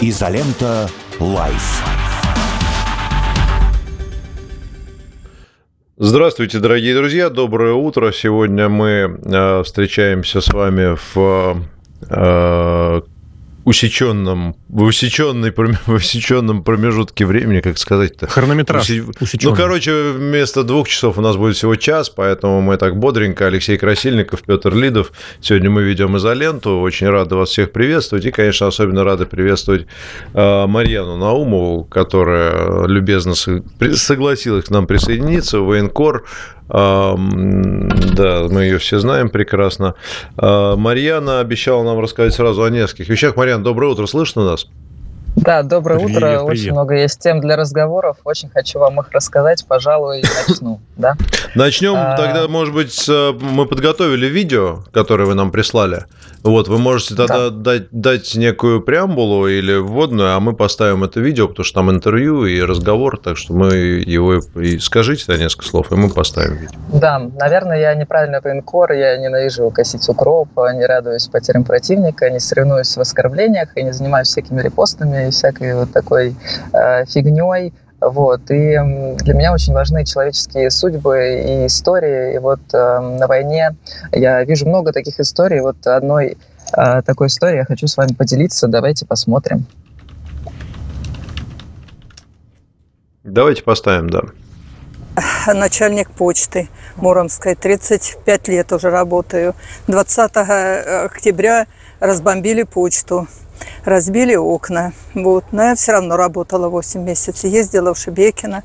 Изолента Live. Здравствуйте, дорогие друзья, доброе утро. Сегодня мы э, встречаемся с вами в э, усеченном, в, усеченной, в усеченном промежутке времени, как сказать-то? Хронометраж Уси... Ну, короче, вместо двух часов у нас будет всего час, поэтому мы так бодренько. Алексей Красильников, Петр Лидов. Сегодня мы ведем изоленту. Очень рады вас всех приветствовать. И, конечно, особенно рады приветствовать э, Марьяну Наумову, которая любезно согласилась к нам присоединиться. Военкор, да, мы ее все знаем прекрасно. А, Марьяна обещала нам рассказать сразу о нескольких вещах. Марьяна, доброе утро, слышно нас? Да, доброе привет, утро. Привет. Очень много есть тем для разговоров. Очень хочу вам их рассказать. Пожалуй, начну. Да? Начнем а... тогда, может быть, мы подготовили видео, которое вы нам прислали. Вот, вы можете тогда да. дать, дать некую преамбулу или вводную, а мы поставим это видео, потому что там интервью и разговор, так что мы его и скажите на несколько слов, и мы поставим видео. Да, наверное, я неправильно военкор, я ненавижу косить укроп, не радуюсь потерям противника, не соревнуюсь в оскорблениях и не занимаюсь всякими репостами и всякой вот такой э, фигней. Вот. И для меня очень важны человеческие судьбы и истории. И вот э, на войне я вижу много таких историй. Вот одной э, такой историей я хочу с вами поделиться. Давайте посмотрим. Давайте поставим, да. Начальник почты Муромской. 35 лет уже работаю. 20 октября разбомбили почту разбили окна. Вот. Но я все равно работала 8 месяцев. Ездила в Шебекино,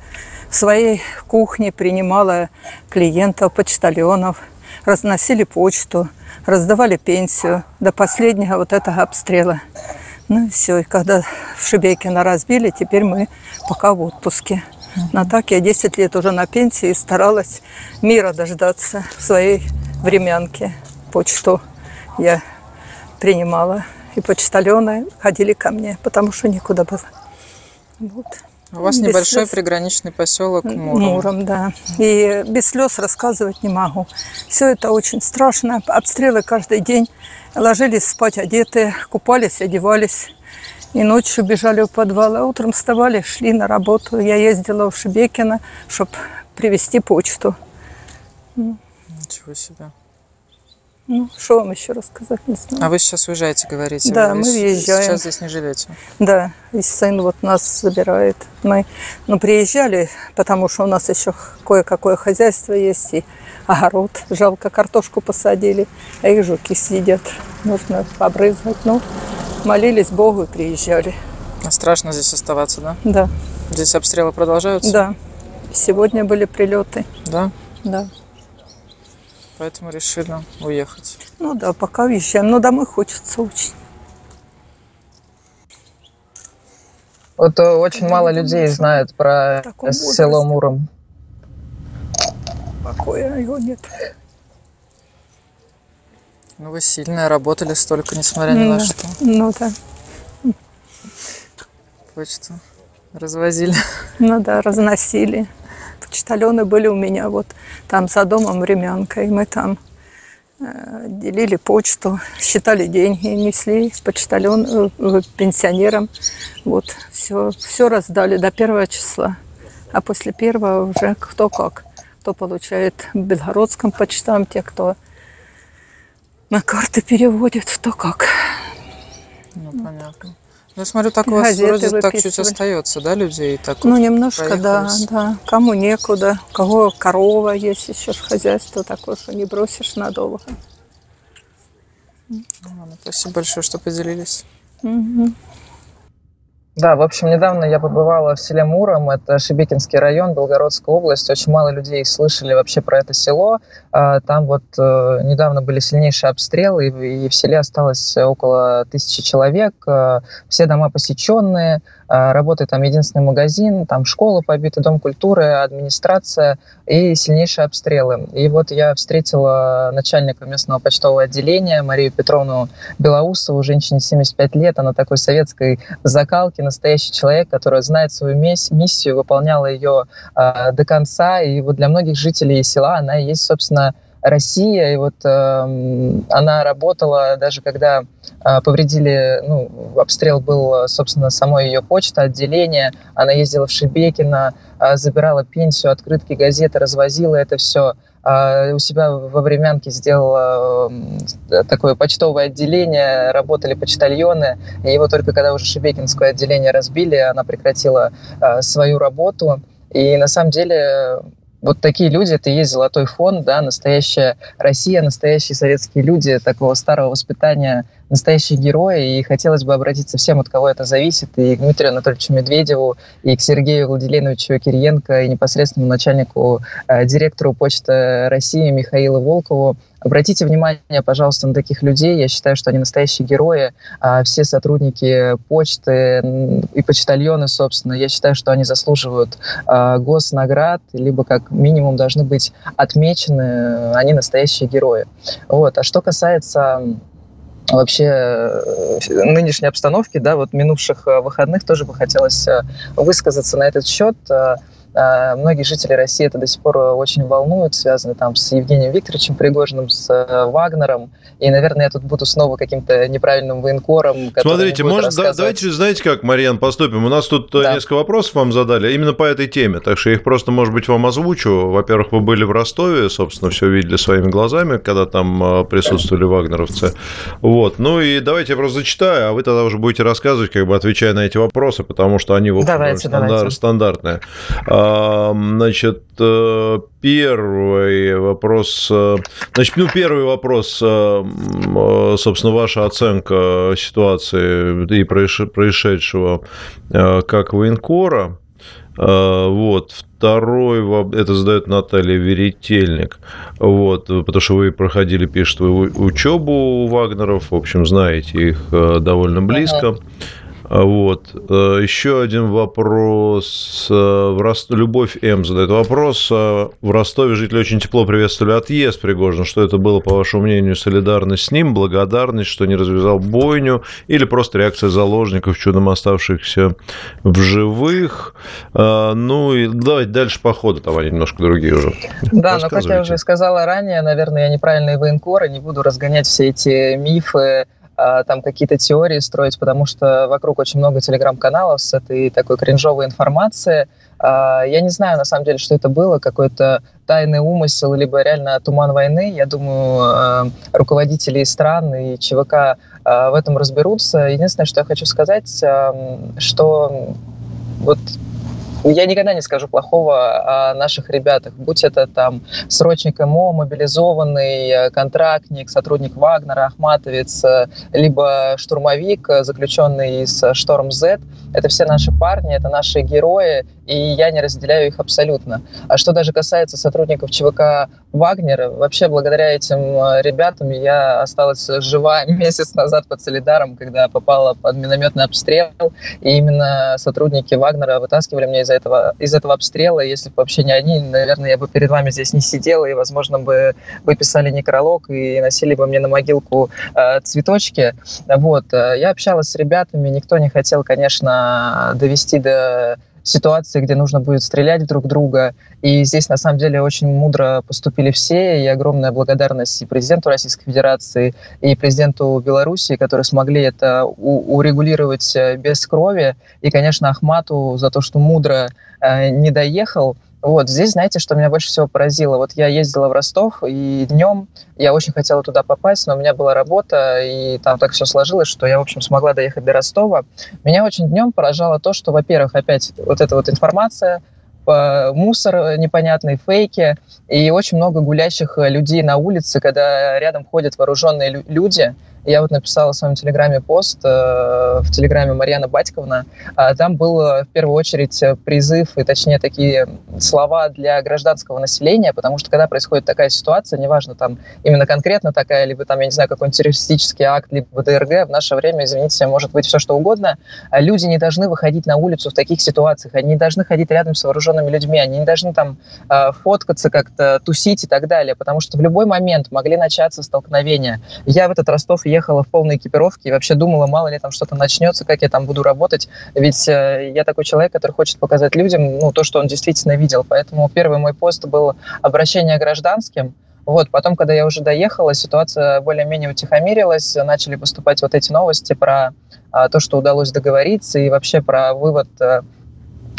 в своей кухне принимала клиентов, почтальонов, разносили почту, раздавали пенсию до последнего вот этого обстрела. Ну и все. И когда в Шебекино разбили, теперь мы пока в отпуске. Но так я 10 лет уже на пенсии и старалась мира дождаться в своей времянке. Почту я принимала и почтальоны ходили ко мне, потому что некуда было. Вот. У вас без небольшой слез. приграничный поселок Муром. Муром, да. И без слез рассказывать не могу. Все это очень страшно. Обстрелы каждый день. Ложились спать одетые, купались, одевались. И ночью бежали в подвал, а утром вставали, шли на работу. Я ездила в Шебекино, чтобы привезти почту. Ничего себе. Ну, что вам еще рассказать, не знаю. А вы сейчас уезжаете, говорите? Да, вы мы въезжаем. Сейчас здесь не живете? Да, и сын вот нас забирает. Мы, ну, приезжали, потому что у нас еще кое-какое хозяйство есть, и огород. Жалко, картошку посадили, а их жуки съедят. Нужно побрызгать. Ну, молились Богу и приезжали. А страшно здесь оставаться, да? Да. Здесь обстрелы продолжаются? Да. Сегодня были прилеты. Да? Да поэтому решили уехать. Ну да, пока уезжаем, но домой хочется очень. Вот э, очень мало людей знают про село Муром. Покоя его нет. Ну, вы сильная, работали столько, несмотря ни на да. что. Ну да. Почту развозили. Ну да, разносили почтальоны были у меня вот там за домом временка, и мы там э, делили почту, считали деньги, несли почтальон, э, пенсионерам. Вот, все, все раздали до первого числа. А после первого уже кто как. Кто получает в белгородском почтам, те, кто на карты переводит, кто как. Ну, понятно. Я смотрю, так у вас вроде так чуть остается, да, людей? Так ну, вот немножко, да, да. Кому некуда, у кого корова есть еще хозяйство такое, что не бросишь надолго. Ну, спасибо большое, что поделились. Угу. Да, в общем, недавно я побывала в селе Муром, это Шебекинский район, Белгородская область. Очень мало людей слышали вообще про это село. А, там вот э, недавно были сильнейшие обстрелы, и в селе осталось около тысячи человек. Э, все дома посеченные, работает там единственный магазин, там школа побита, дом культуры, администрация и сильнейшие обстрелы. И вот я встретила начальника местного почтового отделения Марию Петровну Белоусову, женщине 75 лет, она такой советской закалки, настоящий человек, который знает свою миссию, выполняла ее э, до конца, и вот для многих жителей села она есть, собственно, Россия, и вот э, она работала даже когда э, повредили, ну, обстрел был, собственно, самой ее почта, отделение, она ездила в Шебекино, э, забирала пенсию, открытки, газеты, развозила это все, э, у себя во временке сделала э, такое почтовое отделение, работали почтальоны, и вот только когда уже Шебекинское отделение разбили, она прекратила э, свою работу, и на самом деле вот такие люди, это и есть золотой фонд, да, настоящая Россия, настоящие советские люди такого старого воспитания, настоящие герои, и хотелось бы обратиться всем, от кого это зависит, и к Дмитрию Анатольевичу Медведеву, и к Сергею Владиленовичу Кириенко, и непосредственному начальнику, э, директору Почты России Михаилу Волкову, Обратите внимание, пожалуйста, на таких людей. Я считаю, что они настоящие герои. А все сотрудники почты и почтальоны, собственно, я считаю, что они заслуживают а, госнаград, либо как минимум должны быть отмечены. Они настоящие герои. Вот. А что касается вообще э, нынешней обстановки, да, вот минувших э, выходных тоже бы хотелось э, высказаться на этот счет. А, многие жители России это до сих пор очень волнует, связано там с Евгением Викторовичем Пригожиным, с э, Вагнером. И, наверное, я тут буду снова каким-то неправильным военкором. Смотрите, может, да, давайте, знаете как, Марьян, поступим? У нас тут э, да. несколько вопросов вам задали именно по этой теме, так что я их просто, может быть, вам озвучу. Во-первых, вы были в Ростове, собственно, все видели своими глазами, когда там э, присутствовали вагнеровцы. Вот. Ну и давайте я просто зачитаю, а вы тогда уже будете рассказывать, как бы отвечая на эти вопросы, потому что они, в общем, давайте, давайте. стандартные. Значит, э, первый вопрос. Э, значит, ну, первый вопрос, э, собственно, ваша оценка ситуации и происшедшего как военкора. Вот. Второй, это задает Наталья Веретельник. Вот, потому что вы проходили, пишет, вы учебу у Вагнеров, в общем, знаете их довольно близко. Uh-huh. Вот. Э, еще один вопрос. Э, в Рост... Любовь М задает вопрос. Э, в Ростове жители очень тепло приветствовали отъезд Пригожина. Что это было, по вашему мнению, солидарность с ним, благодарность, что не развязал бойню, или просто реакция заложников, чудом оставшихся в живых? Ну и давайте дальше по ходу, там они немножко другие уже. Да, но как я уже сказала ранее, наверное, я неправильный военкор и не буду разгонять все эти мифы, там какие-то теории строить, потому что вокруг очень много телеграм-каналов с этой такой кринжовой информацией. А, я не знаю, на самом деле, что это было, какой-то тайный умысел, либо реально туман войны. Я думаю, а, руководители стран и ЧВК в этом разберутся. Единственное, что я хочу сказать, что вот я никогда не скажу плохого о наших ребятах, будь это там срочник МО, мобилизованный э, контрактник, сотрудник Вагнера, Ахматовец, э, либо штурмовик, э, заключенный из Шторм Z. Это все наши парни, это наши герои, и я не разделяю их абсолютно. А что даже касается сотрудников ЧВК Вагнера, вообще благодаря этим ребятам я осталась жива месяц назад под Солидаром, когда попала под минометный обстрел, и именно сотрудники Вагнера вытаскивали меня из из этого, из этого обстрела. Если бы вообще не они, наверное, я бы перед вами здесь не сидела, и, возможно, бы вы писали некролог и носили бы мне на могилку э, цветочки. Вот. Э, я общалась с ребятами, никто не хотел, конечно, довести до ситуации, где нужно будет стрелять друг друга. И здесь, на самом деле, очень мудро поступили все, и огромная благодарность и президенту Российской Федерации, и президенту Белоруссии, которые смогли это урегулировать э, без крови, и, конечно, Ахмату за то, что мудро э, не доехал, вот здесь, знаете, что меня больше всего поразило? Вот я ездила в Ростов, и днем я очень хотела туда попасть, но у меня была работа, и там так все сложилось, что я, в общем, смогла доехать до Ростова. Меня очень днем поражало то, что, во-первых, опять вот эта вот информация, мусор непонятный, фейки, и очень много гулящих людей на улице, когда рядом ходят вооруженные люди – я вот написала в своем телеграме пост, э, в телеграме Марьяна Батьковна. А там был в первую очередь призыв, и точнее такие слова для гражданского населения, потому что когда происходит такая ситуация, неважно там именно конкретно такая, либо там, я не знаю, какой-нибудь террористический акт, либо ДРГ, в наше время, извините, может быть все что угодно, а люди не должны выходить на улицу в таких ситуациях, они не должны ходить рядом с вооруженными людьми, они не должны там э, фоткаться как-то, тусить и так далее, потому что в любой момент могли начаться столкновения. Я в этот Ростов ехала в полной экипировке и вообще думала, мало ли там что-то начнется, как я там буду работать. Ведь э, я такой человек, который хочет показать людям ну, то, что он действительно видел. Поэтому первый мой пост был обращение гражданским, Вот, потом, когда я уже доехала, ситуация более-менее утихомирилась, начали поступать вот эти новости про а, то, что удалось договориться, и вообще про вывод а,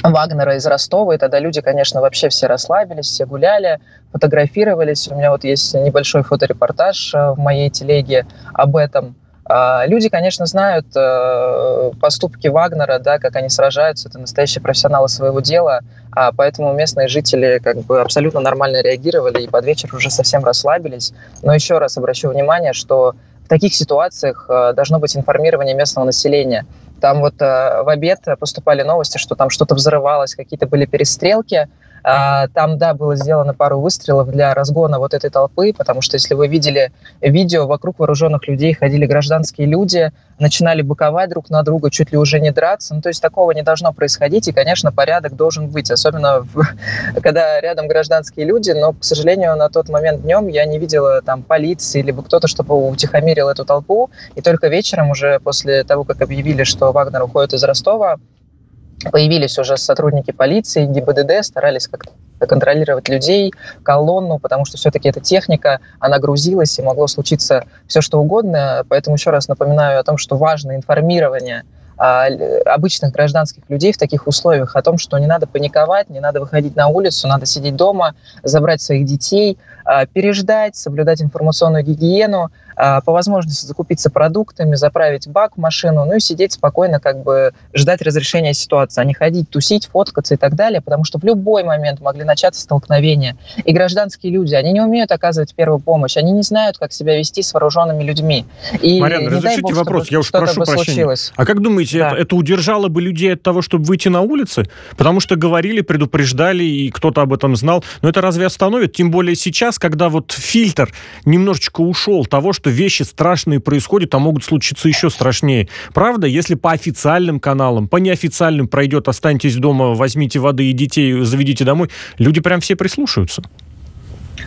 Вагнера из Ростова, и тогда люди, конечно, вообще все расслабились, все гуляли, фотографировались. У меня вот есть небольшой фоторепортаж в моей телеге об этом. А, люди, конечно, знают э, поступки Вагнера, да, как они сражаются, это настоящие профессионалы своего дела, а поэтому местные жители как бы абсолютно нормально реагировали и под вечер уже совсем расслабились. Но еще раз обращу внимание, что таких ситуациях э, должно быть информирование местного населения. Там вот э, в обед поступали новости, что там что-то взрывалось, какие-то были перестрелки, там, да, было сделано пару выстрелов для разгона вот этой толпы, потому что если вы видели видео, вокруг вооруженных людей ходили гражданские люди, начинали боковать друг на друга, чуть ли уже не драться. Ну, то есть такого не должно происходить, и, конечно, порядок должен быть, особенно в, когда рядом гражданские люди, но, к сожалению, на тот момент днем я не видела там полиции, либо кто-то, чтобы утихомирил эту толпу, и только вечером уже после того, как объявили, что Вагнер уходит из Ростова, появились уже сотрудники полиции, ГИБДД, старались как-то контролировать людей, колонну, потому что все-таки эта техника, она грузилась, и могло случиться все, что угодно. Поэтому еще раз напоминаю о том, что важно информирование а, обычных гражданских людей в таких условиях о том, что не надо паниковать, не надо выходить на улицу, надо сидеть дома, забрать своих детей, переждать, соблюдать информационную гигиену, а, по возможности закупиться продуктами, заправить бак в машину, ну и сидеть спокойно, как бы ждать разрешения ситуации, а не ходить, тусить, фоткаться и так далее, потому что в любой момент могли начаться столкновения. И гражданские люди, они не умеют оказывать первую помощь, они не знают, как себя вести с вооруженными людьми. И Марьяна, разрешите бог, вопрос, я уж прошу прощения. Случилось. А как думаете, да. это, это удержало бы людей от того, чтобы выйти на улицы? Потому что говорили, предупреждали, и кто-то об этом знал. Но это разве остановит? Тем более сейчас, когда вот фильтр немножечко ушел того, что вещи страшные происходят, а могут случиться еще страшнее. Правда, если по официальным каналам, по неофициальным пройдет «останьтесь дома, возьмите воды и детей, заведите домой», люди прям все прислушаются.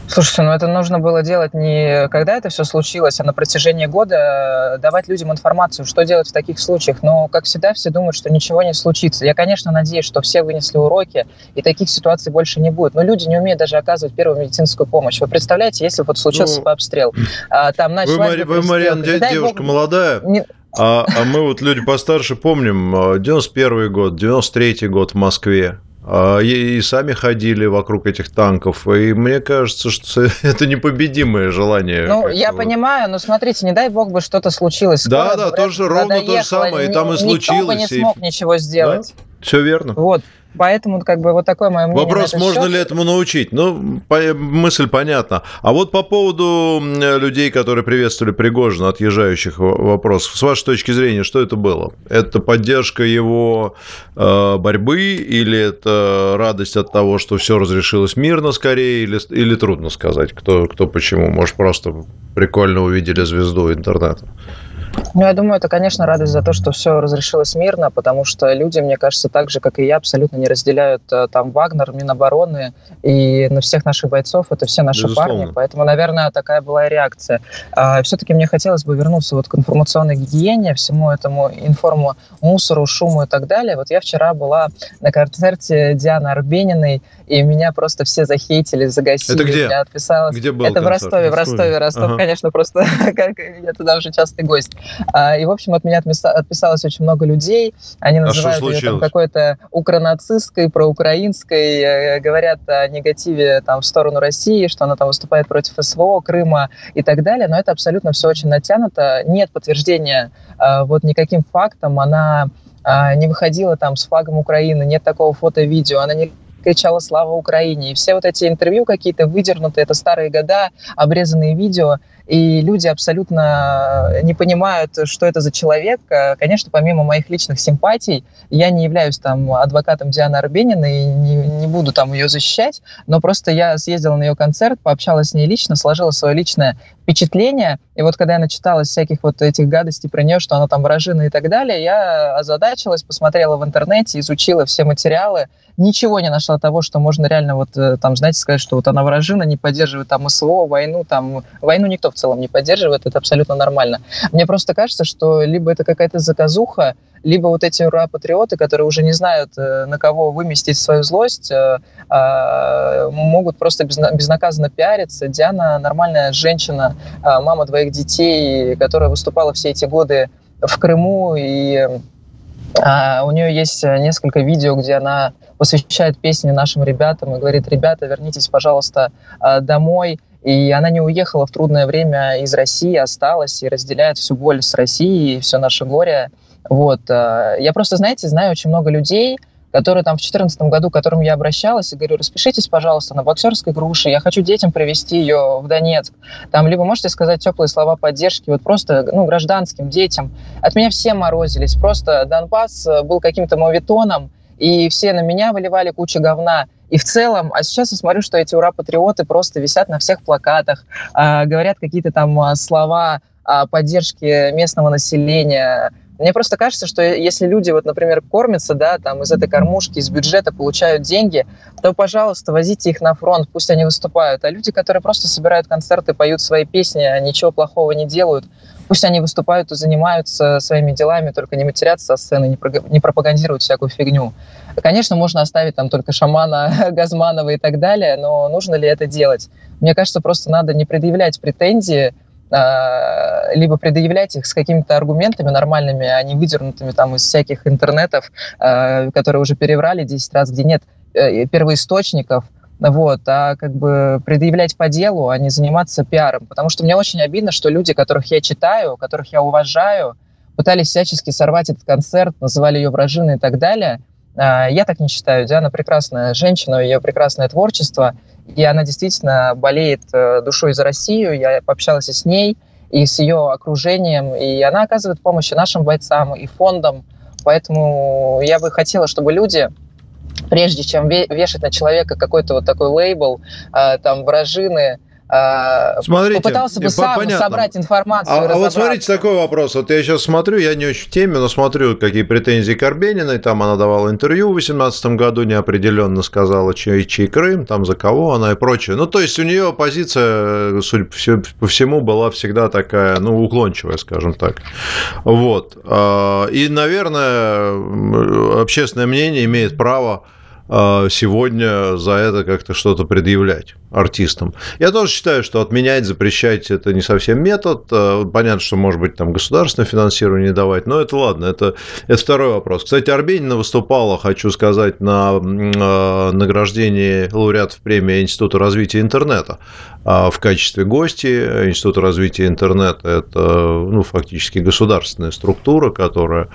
Слушайте, ну это нужно было делать не когда это все случилось, а на протяжении года э, давать людям информацию, что делать в таких случаях. Но, как всегда, все думают, что ничего не случится. Я, конечно, надеюсь, что все вынесли уроки, и таких ситуаций больше не будет. Но люди не умеют даже оказывать первую медицинскую помощь. Вы представляете, если вот случился ну, обстрел, а, там начали... Вы, Мари, вы Марьяна, девушка Бог, молодая, не... а, а мы вот люди постарше помним, 91 э, год, 93 год в Москве. А, и, сами ходили вокруг этих танков. И мне кажется, что это непобедимое желание. Ну, я вот. понимаю, но смотрите, не дай бог бы что-то случилось. Да, да, тоже ровно то же самое, и там и случилось. Никто бы не смог ничего сделать. Да? Все верно. Вот. Поэтому, как бы, вот такое мое мнение. Вопрос, можно счет. ли этому научить? Ну, по- мысль понятна. А вот по поводу людей, которые приветствовали Пригожина, отъезжающих вопросов, с вашей точки зрения, что это было? Это поддержка его э, борьбы или это радость от того, что все разрешилось мирно скорее, или, или трудно сказать, кто, кто почему? Может, просто прикольно увидели звезду интернета? Ну, я думаю, это, конечно, радость за то, что все разрешилось мирно, потому что люди, мне кажется, так же, как и я, абсолютно не разделяют э, там Вагнер, Минобороны и на всех наших бойцов. Это все наши Безусловно. парни, поэтому, наверное, такая была и реакция. А, все-таки мне хотелось бы вернуться вот к информационной гигиене, всему этому информу мусору, шуму и так далее. Вот я вчера была на концерте Дианы Арбениной, и меня просто все захейтили, загасили. Это где? Я отписалась. Где был Это концерт? в Ростове, в Ростове. Ростов, ага. конечно, просто я туда уже частый гость. А, и, в общем, от меня отписалось очень много людей. Они а называют а ее там какой-то укронацистской, проукраинской, э, говорят о негативе там в сторону России, что она там выступает против СВО, Крыма и так далее. Но это абсолютно все очень натянуто. Нет подтверждения а, вот никаким фактом. Она не выходила там с флагом Украины, нет такого фото-видео, она не кричала «Слава Украине!». И все вот эти интервью какие-то выдернутые, это старые года, обрезанные видео – и люди абсолютно не понимают, что это за человек. Э, конечно, помимо моих личных симпатий, я не являюсь там адвокатом Дианы Арбениной и не, не буду там ее защищать, но просто я съездила на ее концерт, пообщалась с ней лично, сложила свое личное впечатление, и вот когда я начиталась всяких вот этих гадостей про нее, что она там вражина и так далее, я озадачилась, посмотрела в интернете, изучила все материалы, ничего не нашла того, что можно реально вот э, там, знаете, сказать, что вот она вражина, не поддерживает там СВО, войну, там, войну никто в целом не поддерживает, это абсолютно нормально. Мне просто кажется, что либо это какая-то заказуха, либо вот эти ура-патриоты, которые уже не знают, э, на кого выместить свою злость, э, а, могут просто безнаказанно пиариться. Диана нормальная женщина, а, мама двоих детей, которая выступала все эти годы в Крыму, и у нее есть несколько видео, где она посвящает песни нашим ребятам и говорит, ребята, вернитесь, пожалуйста, домой. И она не уехала в трудное время из России, осталась и разделяет всю боль с Россией, все наше горе. Вот. Э, я просто, знаете, знаю очень много людей, которые там в 2014 году, к которым я обращалась, и говорю, распишитесь, пожалуйста, на боксерской груше, я хочу детям привезти ее в Донецк. Там либо можете сказать теплые слова поддержки, вот просто, ну, гражданским детям. От меня все морозились, просто Донбасс э, был каким-то мовитоном, и все на меня выливали кучу говна. И в целом, а сейчас я смотрю, что эти ура-патриоты просто висят на всех плакатах, э, говорят какие-то там а, слова о поддержке местного населения, мне просто кажется, что если люди, вот, например, кормятся, да, там из этой кормушки, из бюджета получают деньги, то, пожалуйста, возите их на фронт, пусть они выступают. А люди, которые просто собирают концерты, поют свои песни, а ничего плохого не делают, пусть они выступают и занимаются своими делами, только не матерятся со сцены, не пропагандируют всякую фигню. Конечно, можно оставить там только шамана Газманова и так далее, но нужно ли это делать? Мне кажется, просто надо не предъявлять претензии либо предъявлять их с какими-то аргументами нормальными, а не выдернутыми там из всяких интернетов, а, которые уже переврали 10 раз, где нет э, первоисточников, вот, а как бы предъявлять по делу, а не заниматься пиаром. Потому что мне очень обидно, что люди, которых я читаю, которых я уважаю, пытались всячески сорвать этот концерт, называли ее вражиной и так далее. А, я так не считаю. Диана прекрасная женщина, ее прекрасное творчество – и она действительно болеет э, душой за Россию. Я пообщалась с ней и с ее окружением, и она оказывает помощь и нашим бойцам, и фондам. Поэтому я бы хотела, чтобы люди, прежде чем вешать на человека какой-то вот такой лейбл, э, там, вражины, а, Смотрите, попытался бы сам понятно. собрать информацию. А, а вот смотрите такой вопрос. Вот я сейчас смотрю, я не очень в теме, но смотрю, какие претензии к Арбениной. Там она давала интервью в 2018 году, неопределенно сказала, чей, чей Крым, там за кого она и прочее. Ну, то есть у нее позиция, судя по всему, была всегда такая, ну, уклончивая, скажем так. Вот. А, и, наверное, общественное мнение имеет право сегодня за это как-то что-то предъявлять артистам. Я тоже считаю, что отменять, запрещать это не совсем метод. А, понятно, что, может быть, там государственное финансирование давать, но это ладно, это, это второй вопрос. Кстати, Арбенина выступала, хочу сказать, на а, награждении лауреатов премии Института развития интернета в качестве гости. Институт развития интернета – это ну, фактически государственная структура, которая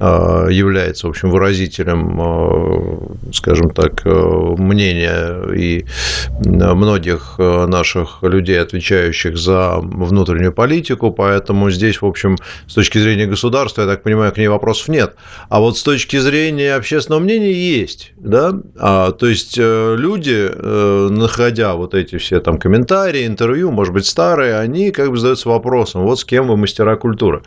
является, в общем, выразителем, скажем, скажем так, э, мнения и многих э, наших людей, отвечающих за внутреннюю политику, поэтому здесь, в общем, с точки зрения государства, я так понимаю, к ней вопросов нет. А вот с точки зрения общественного мнения есть, да, а, то есть э, люди, находя вот эти все там комментарии, интервью, может быть, старые, они как бы задаются вопросом, вот с кем вы мастера культуры.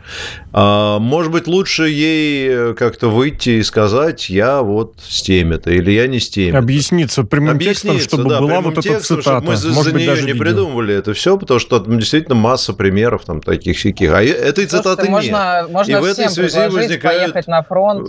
А, может быть, лучше ей как-то выйти и сказать, я вот с теми-то, или я не с теми. Объясниться прямым Объясниться, текстом, чтобы да, была вот эта текстом, цитата. мы за, Может за быть, нее не видео. придумывали это все, потому что там действительно масса примеров там таких сяких. А этой цитаты можно, нет. Можно и в этой связи возникает... поехать на фронт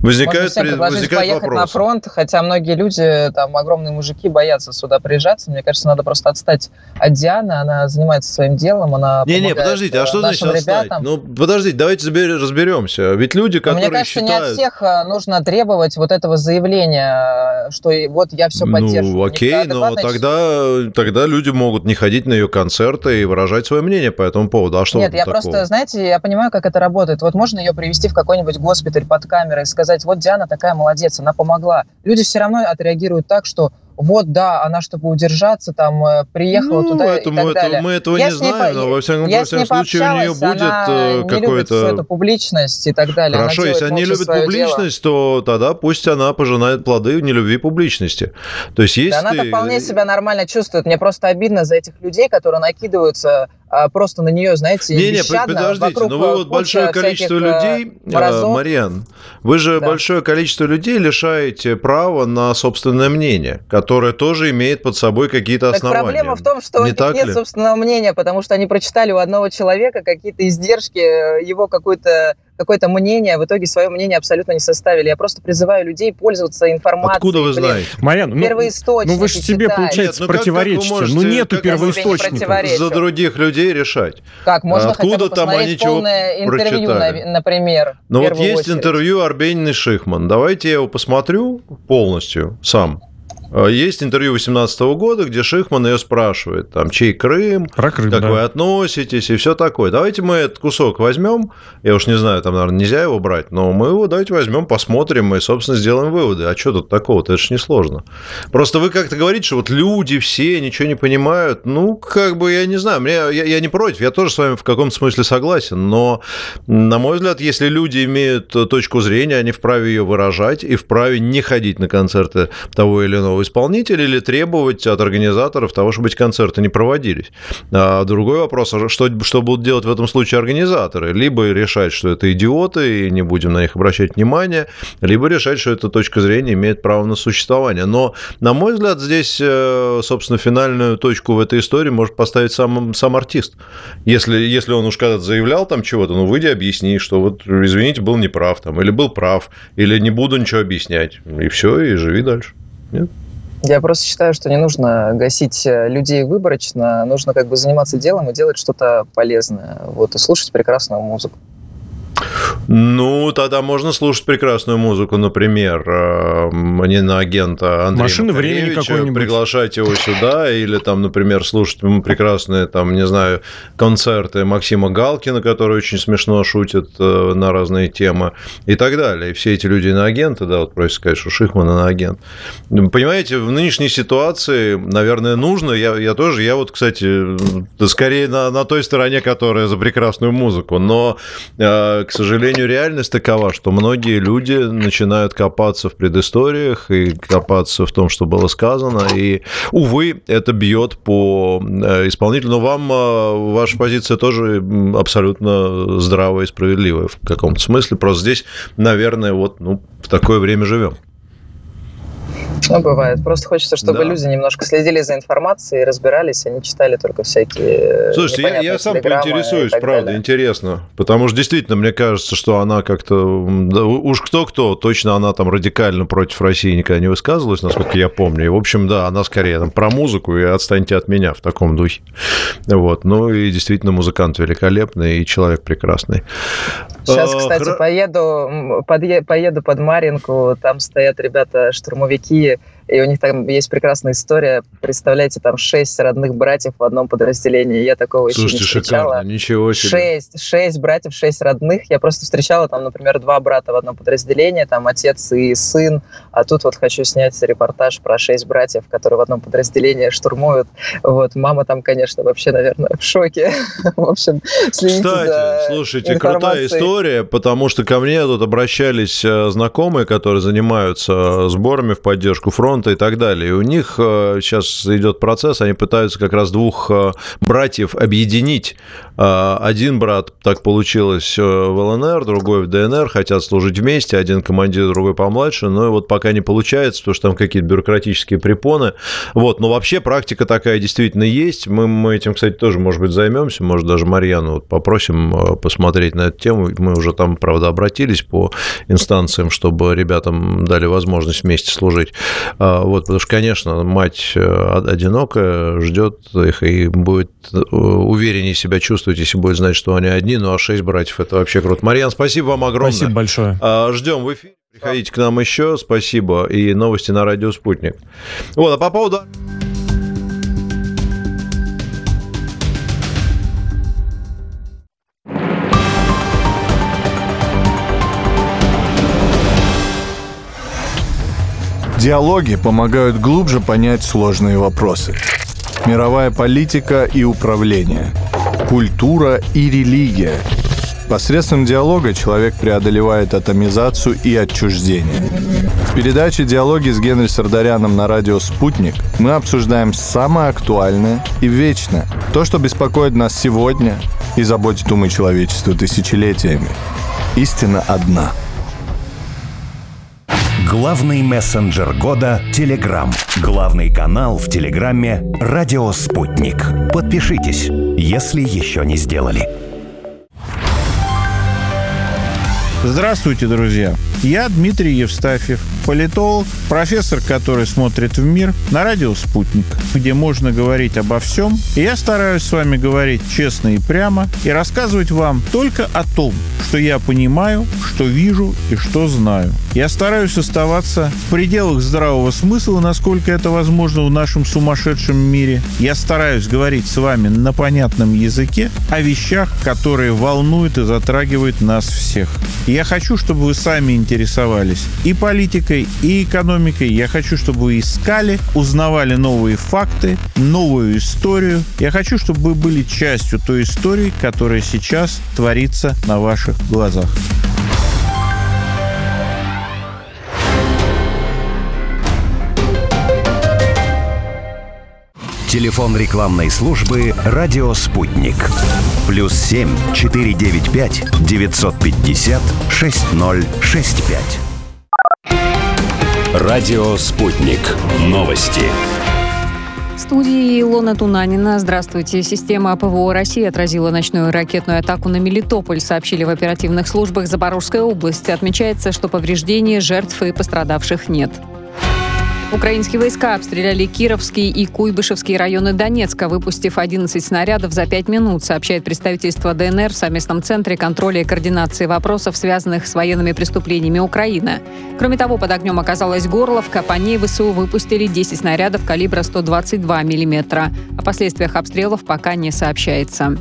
Возникают, Можно всем возникают поехать вопросы. на фронт, хотя многие люди, там, огромные мужики, боятся сюда приезжаться. Мне кажется, надо просто отстать от Дианы, она занимается своим делом, она Не-не, подождите, а что значит отстать? Ребятам. Ну, подождите, давайте разберемся. Ведь люди, которые Мне кажется, считают... не от всех э, нужно требовать вот этого заявления, что вот я все поддерживаю. Ну, окей, но тогда, тогда люди могут не ходить на ее концерты и выражать свое мнение по этому поводу. А что Нет, я такого? просто, знаете, я понимаю, как это работает. Вот можно ее привести в какой-нибудь госпиталь под камерой и сказать, сказать, вот Диана такая молодец, она помогла. Люди все равно отреагируют так, что вот, да, она, чтобы удержаться, там, э, приехала ну, туда это, и так далее. Мы этого я не знаем, по... но во всяком, во всяком случае у нее будет какой-то... эту публичность и так далее. Хорошо, если они любят публичность, дело. то тогда пусть она пожинает плоды нелюбви публичности. То есть, если да ты... она вполне себя нормально чувствует. Мне просто обидно за этих людей, которые накидываются а, просто на нее, знаете, не, не, подождите, но вы вот большое количество э, людей, морозов. Мариан, вы же да. большое количество людей лишаете права на собственное мнение, которая тоже имеет под собой какие-то основания. проблема в том, что Не у них нет ли? собственного мнения, потому что они прочитали у одного человека какие-то издержки, э, его какой-то какое-то мнение, а в итоге свое мнение абсолютно не составили. Я просто призываю людей пользоваться информацией. Откуда вы знаете? Марьян, ну, ну вы же себе, получается, нет, ну, противоречите. Как, как ну нету как первоисточника. За других людей решать. Как? Можно Откуда хотя бы там они чего интервью, прочитали? например. Ну вот есть очередь. интервью Арбенин и Шихман. Давайте я его посмотрю полностью сам. А, есть интервью 18 года, где Шихман ее спрашивает, там, чей Крым, Про Крым как да. вы относитесь и все такое. Давайте мы этот кусок возьмем, я уж не знаю, там, наверное, нельзя его брать, но мы его давайте возьмем, посмотрим и, собственно, сделаем выводы. А что тут такого-то? Это же несложно. Просто вы как-то говорите, что вот люди все ничего не понимают. Ну, как бы, я не знаю, мне, я, я не против, я тоже с вами в каком-то смысле согласен, но, на мой взгляд, если люди имеют точку зрения, они вправе ее выражать и вправе не ходить на концерты того или иного исполнителя или требовать от организаторов того, чтобы эти концерты не проводились. А другой вопрос, а что, что будут делать в этом случае организаторы? Либо решать, что это идиоты, и не будем на них обращать внимание, либо решать, что эта точка зрения имеет право на существование. Но, на мой взгляд, здесь, э, собственно, финальную точку в этой истории может поставить сам, сам артист. Если, если он уж когда-то заявлял там чего-то, ну, выйди, объясни, что вот, извините, был неправ там, или был прав, или не буду ничего объяснять. И все, и живи дальше. Нет? Я просто считаю, что не нужно гасить э, людей выборочно, нужно как бы заниматься делом и делать что-то полезное, вот, и слушать прекрасную музыку. Ну, тогда можно слушать прекрасную музыку, например, э, не на агента Андрея Машины времени какой-нибудь. Приглашать его сюда, или там, например, слушать прекрасные, там, не знаю, концерты Максима Галкина, который очень смешно шутит э, на разные темы, и так далее. И все эти люди на агента, да, вот просят сказать, что Шихман на агент. Понимаете, в нынешней ситуации, наверное, нужно, я, я тоже, я вот, кстати, скорее на, на той стороне, которая за прекрасную музыку, но э, к сожалению, реальность такова, что многие люди начинают копаться в предысториях и копаться в том, что было сказано, и, увы, это бьет по э, исполнителю. Но вам э, ваша позиция тоже абсолютно здравая и справедливая в каком-то смысле. Просто здесь, наверное, вот ну, в такое время живем. Ну, бывает. Просто хочется, чтобы да. люди немножко следили за информацией, разбирались, а не читали только всякие Слушайте, я, я сам поинтересуюсь, правда, далее. интересно. Потому что действительно, мне кажется, что она как-то... Да, уж кто-кто, точно она там радикально против России никогда не высказывалась, насколько я помню. И, в общем, да, она скорее там про музыку и отстаньте от меня в таком духе. Вот. Ну, и действительно, музыкант великолепный и человек прекрасный. Сейчас, а, кстати, Хра... поеду, подъе, поеду под Маринку, там стоят ребята-штурмовики, и у них там есть прекрасная история. Представляете, там шесть родных братьев в одном подразделении. Я такого Слушайте, еще не встречала. Шикарно, ничего себе. Шесть, шесть братьев, шесть родных. Я просто встречала там, например, два брата в одном подразделении, там отец и сын. А тут вот хочу снять репортаж про шесть братьев, которые в одном подразделении штурмуют. Вот, мама там, конечно, вообще, наверное, в шоке. В общем, следите Кстати, слушайте, крутая история, потому что ко мне тут обращались э, знакомые, которые занимаются сборами в поддержку фронта, фронта и так далее. И у них сейчас э, идет процесс, они пытаются как раз двух э, братьев объединить. Э, один брат, так получилось, в ЛНР, другой в ДНР, хотят служить вместе, один командир, другой помладше, но вот пока не получается, потому что там какие-то бюрократические препоны. Вот, но вообще практика такая действительно есть. Мы, мы этим, кстати, тоже, может быть, займемся, может, даже Марьяну вот попросим посмотреть на эту тему. Мы уже там, правда, обратились по инстанциям, чтобы ребятам дали возможность вместе служить. А, вот, потому что, конечно, мать э, одинокая, ждет их и будет э, увереннее себя чувствовать, если будет знать, что они одни. Ну, а шесть братьев – это вообще круто. Марьян, спасибо вам огромное. Спасибо большое. А, ждем в эфире. Приходите к нам еще. Спасибо. И новости на радио «Спутник». Вот, а по поводу... Диалоги помогают глубже понять сложные вопросы. Мировая политика и управление. Культура и религия. Посредством диалога человек преодолевает атомизацию и отчуждение. В передаче «Диалоги» с Генри Сардаряном на радио «Спутник» мы обсуждаем самое актуальное и вечное. То, что беспокоит нас сегодня и заботит умы человечества тысячелетиями. Истина одна – Главный мессенджер года – Телеграм. Главный канал в Телеграме – Радио Спутник. Подпишитесь, если еще не сделали. Здравствуйте, друзья! Я Дмитрий Евстафьев, политолог, профессор, который смотрит в мир на радио «Спутник», где можно говорить обо всем. И я стараюсь с вами говорить честно и прямо и рассказывать вам только о том, что я понимаю, что вижу и что знаю. Я стараюсь оставаться в пределах здравого смысла, насколько это возможно в нашем сумасшедшем мире. Я стараюсь говорить с вами на понятном языке о вещах, которые волнуют и затрагивают нас всех. Я хочу, чтобы вы сами интересовались и политикой, и экономикой. Я хочу, чтобы вы искали, узнавали новые факты, новую историю. Я хочу, чтобы вы были частью той истории, которая сейчас творится на ваших глазах. Телефон рекламной службы «Радио Спутник». Плюс семь четыре девять пять девятьсот пятьдесят шесть ноль шесть пять. Радио «Спутник». Новости. В студии Илона Тунанина. Здравствуйте. Система ПВО России отразила ночную ракетную атаку на Мелитополь, сообщили в оперативных службах Запорожской области. Отмечается, что повреждений, жертв и пострадавших нет. Украинские войска обстреляли Кировский и Куйбышевские районы Донецка, выпустив 11 снарядов за 5 минут, сообщает представительство ДНР в совместном центре контроля и координации вопросов, связанных с военными преступлениями Украины. Кроме того, под огнем оказалась Горловка, по ней ВСУ выпустили 10 снарядов калибра 122 мм. О последствиях обстрелов пока не сообщается.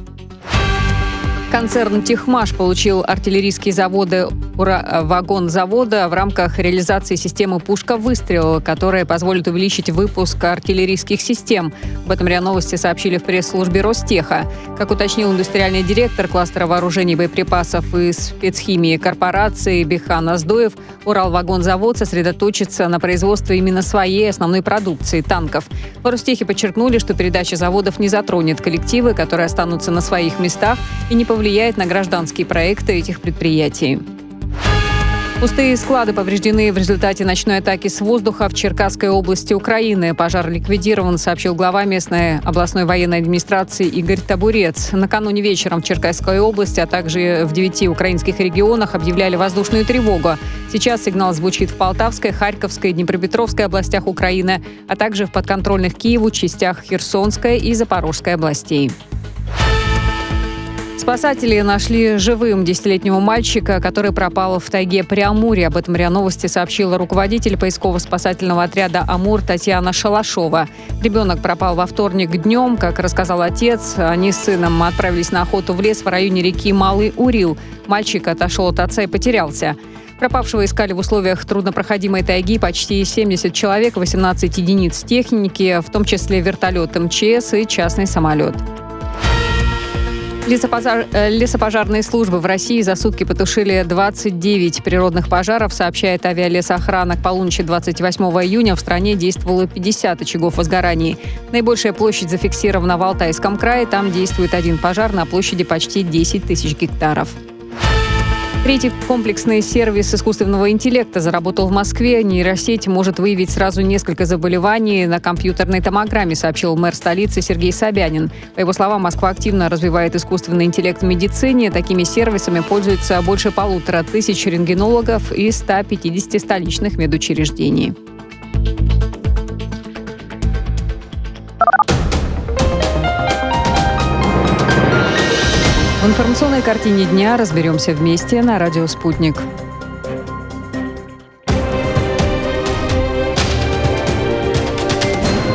Концерн «Техмаш» получил артиллерийские заводы вагон завода в рамках реализации системы «Пушка-выстрел», которая позволит увеличить выпуск артиллерийских систем. Об этом РИА Новости сообщили в пресс-службе Ростеха. Как уточнил индустриальный директор кластера вооружений боеприпасов и спецхимии корпорации Бихан Аздоев, Уралвагонзавод сосредоточится на производстве именно своей основной продукции – танков. В Ростехе подчеркнули, что передача заводов не затронет коллективы, которые останутся на своих местах и не повлияет на гражданские проекты этих предприятий. Пустые склады повреждены в результате ночной атаки с воздуха в Черкасской области Украины. Пожар ликвидирован, сообщил глава местной областной военной администрации Игорь Табурец. Накануне вечером в Черкасской области, а также в девяти украинских регионах объявляли воздушную тревогу. Сейчас сигнал звучит в Полтавской, Харьковской, Днепропетровской областях Украины, а также в подконтрольных Киеву частях Херсонской и Запорожской областей. Спасатели нашли живым десятилетнего мальчика, который пропал в тайге при Амуре. Об этом РИА Новости сообщила руководитель поисково-спасательного отряда «Амур» Татьяна Шалашова. Ребенок пропал во вторник днем. Как рассказал отец, они с сыном отправились на охоту в лес в районе реки Малый Урил. Мальчик отошел от отца и потерялся. Пропавшего искали в условиях труднопроходимой тайги почти 70 человек, 18 единиц техники, в том числе вертолет МЧС и частный самолет. Лесопожар... Э, лесопожарные службы в России за сутки потушили 29 природных пожаров, сообщает авиалесоохрана. К полуночи 28 июня в стране действовало 50 очагов возгораний. Наибольшая площадь зафиксирована в Алтайском крае. Там действует один пожар на площади почти 10 тысяч гектаров. Третий комплексный сервис искусственного интеллекта заработал в Москве. Нейросеть может выявить сразу несколько заболеваний на компьютерной томограмме, сообщил мэр столицы Сергей Собянин. По его словам, Москва активно развивает искусственный интеллект в медицине. Такими сервисами пользуются больше полутора тысяч рентгенологов и 150 столичных медучреждений. Информационной картине дня разберемся вместе на радио «Спутник».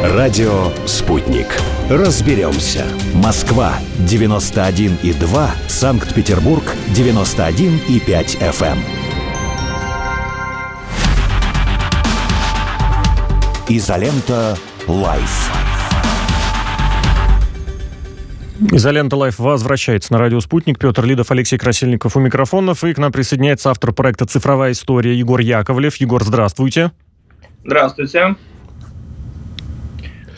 Радио «Спутник». Разберемся. Москва, 91,2. Санкт-Петербург, 91,5 FM. Изолента «Live». Изолента Live возвращается на радио «Спутник». Петр Лидов, Алексей Красильников у микрофонов. И к нам присоединяется автор проекта «Цифровая история» Егор Яковлев. Егор, здравствуйте. Здравствуйте.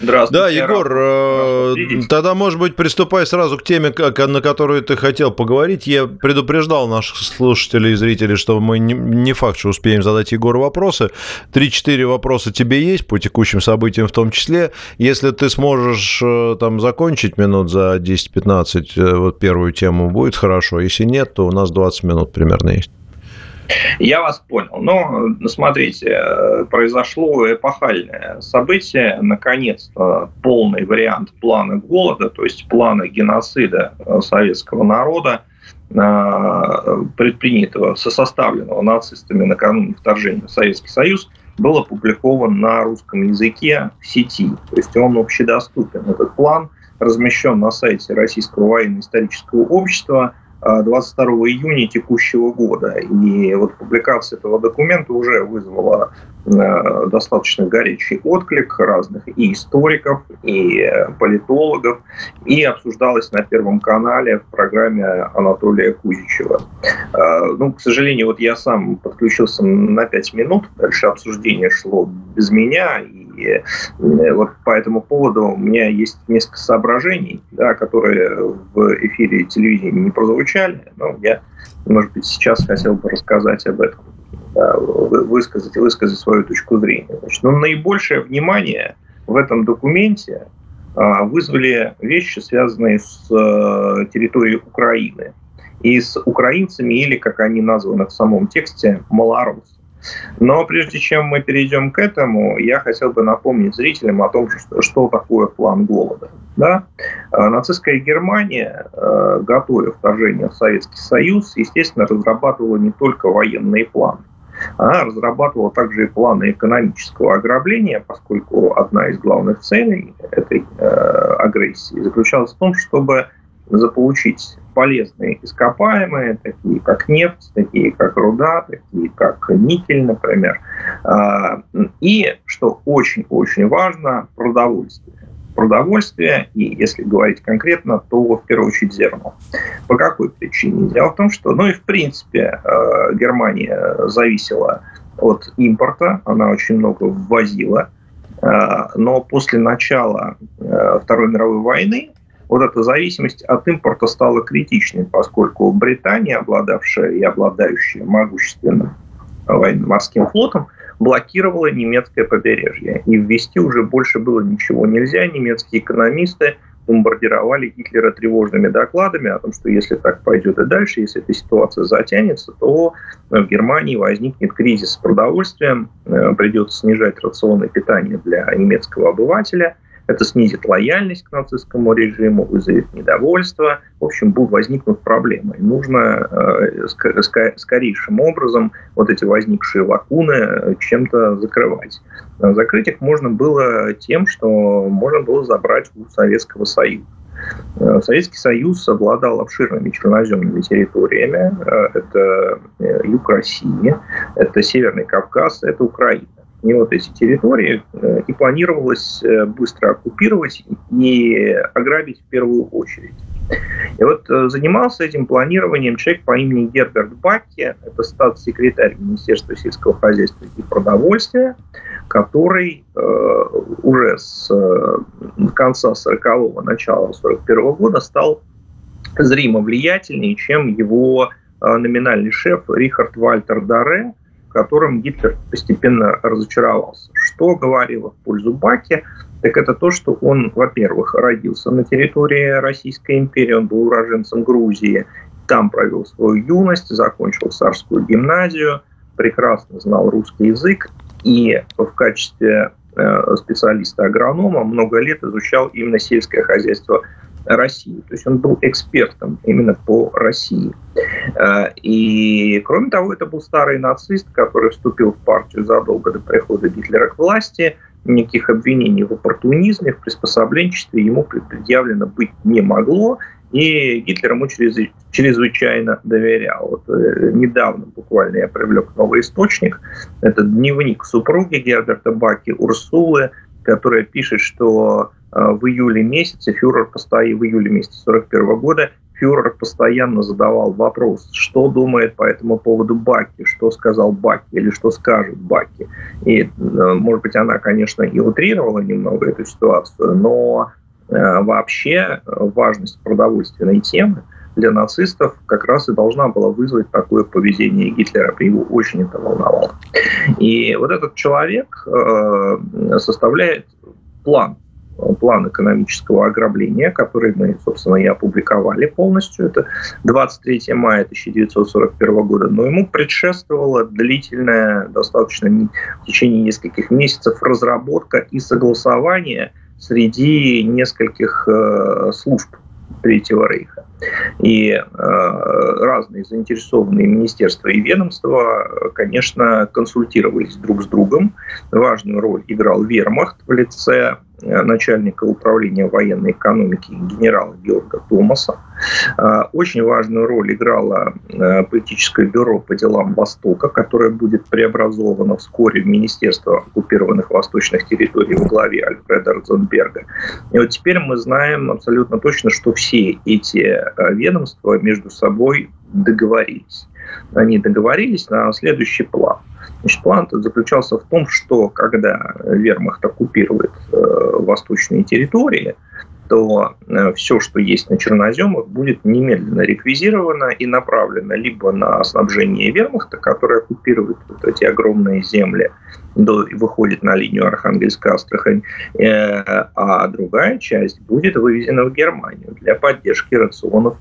Здравствуйте. Да, Егор, э, тогда, может быть, приступай сразу к теме, на которую ты хотел поговорить. Я предупреждал наших слушателей и зрителей, что мы не факт, что успеем задать Егору вопросы. Три-четыре вопроса тебе есть по текущим событиям в том числе. Если ты сможешь э, там закончить минут за 10-15 э, вот первую тему, будет хорошо. Если нет, то у нас 20 минут примерно есть. Я вас понял. Но, смотрите, произошло эпохальное событие. Наконец-то полный вариант плана голода, то есть плана геноцида советского народа, а, предпринятого, сосоставленного нацистами накануне вторжения в Советский Союз, был опубликован на русском языке в сети. То есть он общедоступен. Этот план размещен на сайте Российского военно-исторического общества – 22 июня текущего года. И вот публикация этого документа уже вызвала достаточно горячий отклик разных и историков, и политологов, и обсуждалась на Первом канале в программе Анатолия Кузичева. Э, ну, к сожалению, вот я сам подключился на 5 минут, дальше обсуждение шло без меня, и э, вот по этому поводу у меня есть несколько соображений, да, которые в эфире телевидения не прозвучали, но я, может быть, сейчас хотел бы рассказать об этом, высказать, высказать свою точку зрения. Значит, ну, наибольшее внимание в этом документе а, вызвали вещи, связанные с э, территорией Украины и с украинцами, или, как они названы в самом тексте, малорус. Но прежде чем мы перейдем к этому, я хотел бы напомнить зрителям о том, что, что такое план голода. Да? Нацистская Германия, готовя вторжение в Советский Союз, естественно, разрабатывала не только военные планы. Она разрабатывала также и планы экономического ограбления, поскольку одна из главных целей этой э, агрессии заключалась в том, чтобы заполучить полезные ископаемые, такие как нефть, такие как руда, такие как никель, например. А, и, что очень-очень важно, продовольствие. Продовольствие, и если говорить конкретно, то в первую очередь зерно. По какой причине? Дело в том, что, ну и в принципе, а, Германия зависела от импорта, она очень много ввозила, а, но после начала Второй мировой войны вот эта зависимость от импорта стала критичной, поскольку Британия, обладавшая и обладающая могущественным военно-морским флотом, блокировала немецкое побережье. И ввести уже больше было ничего нельзя. Немецкие экономисты бомбардировали Гитлера тревожными докладами о том, что если так пойдет и дальше, если эта ситуация затянется, то в Германии возникнет кризис с продовольствием, э, придется снижать рационы питания для немецкого обывателя – это снизит лояльность к нацистскому режиму, вызовет недовольство. В общем, будут возникнуть проблемы. И нужно э, скорейшим образом вот эти возникшие лакуны э, чем-то закрывать. Закрыть их можно было тем, что можно было забрать у Советского Союза. Э, Советский Союз обладал обширными черноземными территориями. Это юг России, это Северный Кавказ, это Украина не вот эти территории, э, и планировалось э, быстро оккупировать и ограбить в первую очередь. И вот э, занимался этим планированием человек по имени Герберт Бакки, это статс-секретарь Министерства сельского хозяйства и продовольствия, который э, уже с э, конца 40-го, начала 41-го года стал зримо влиятельнее, чем его э, номинальный шеф Рихард Вальтер Даре, которым Гитлер постепенно разочаровался. Что говорило в пользу Баки, так это то, что он, во-первых, родился на территории Российской империи, он был уроженцем Грузии, там провел свою юность, закончил царскую гимназию, прекрасно знал русский язык и в качестве э, специалиста-агронома много лет изучал именно сельское хозяйство России. То есть он был экспертом именно по России. Э, и, кроме того, это был старый нацист, который вступил в партию задолго до прихода Гитлера к власти. Никаких обвинений в оппортунизме, в приспособленчестве ему предъявлено быть не могло. И Гитлер ему чрезвычайно доверял. Вот, э, недавно буквально я привлек новый источник. Это дневник супруги Герберта Баки Урсулы, которая пишет, что в июле месяце, фюрер постоянно в июле месяце 41 года фюрер постоянно задавал вопрос, что думает по этому поводу Баки, что сказал Баки или что скажет Баки. И, э, может быть, она, конечно, и утрировала немного эту ситуацию, но э, вообще важность продовольственной темы для нацистов как раз и должна была вызвать такое поведение Гитлера. Его очень это волновало. И вот этот человек э, составляет план план экономического ограбления, который мы, собственно, и опубликовали полностью. Это 23 мая 1941 года. Но ему предшествовала длительная, достаточно в течение нескольких месяцев разработка и согласование среди нескольких э, служб Третьего Рейха. И э, разные заинтересованные министерства и ведомства, конечно, консультировались друг с другом. Важную роль играл Вермахт в лице Э, начальника управления военной экономики генерала Георга Томаса. Э, очень важную роль играло э, политическое бюро по делам Востока, которое будет преобразовано вскоре в Министерство оккупированных восточных территорий во главе Альфреда Розенберга. И вот теперь мы знаем абсолютно точно, что все эти ведомства между собой договорились. Они договорились на следующий план – Значит, план заключался в том, что когда вермахт оккупирует э, восточные территории, то э, все, что есть на черноземах, будет немедленно реквизировано и направлено либо на снабжение вермахта, который оккупирует вот эти огромные земли, до, выходит на линию Архангельска-Астрахань, э, а другая часть будет вывезена в Германию для поддержки рационов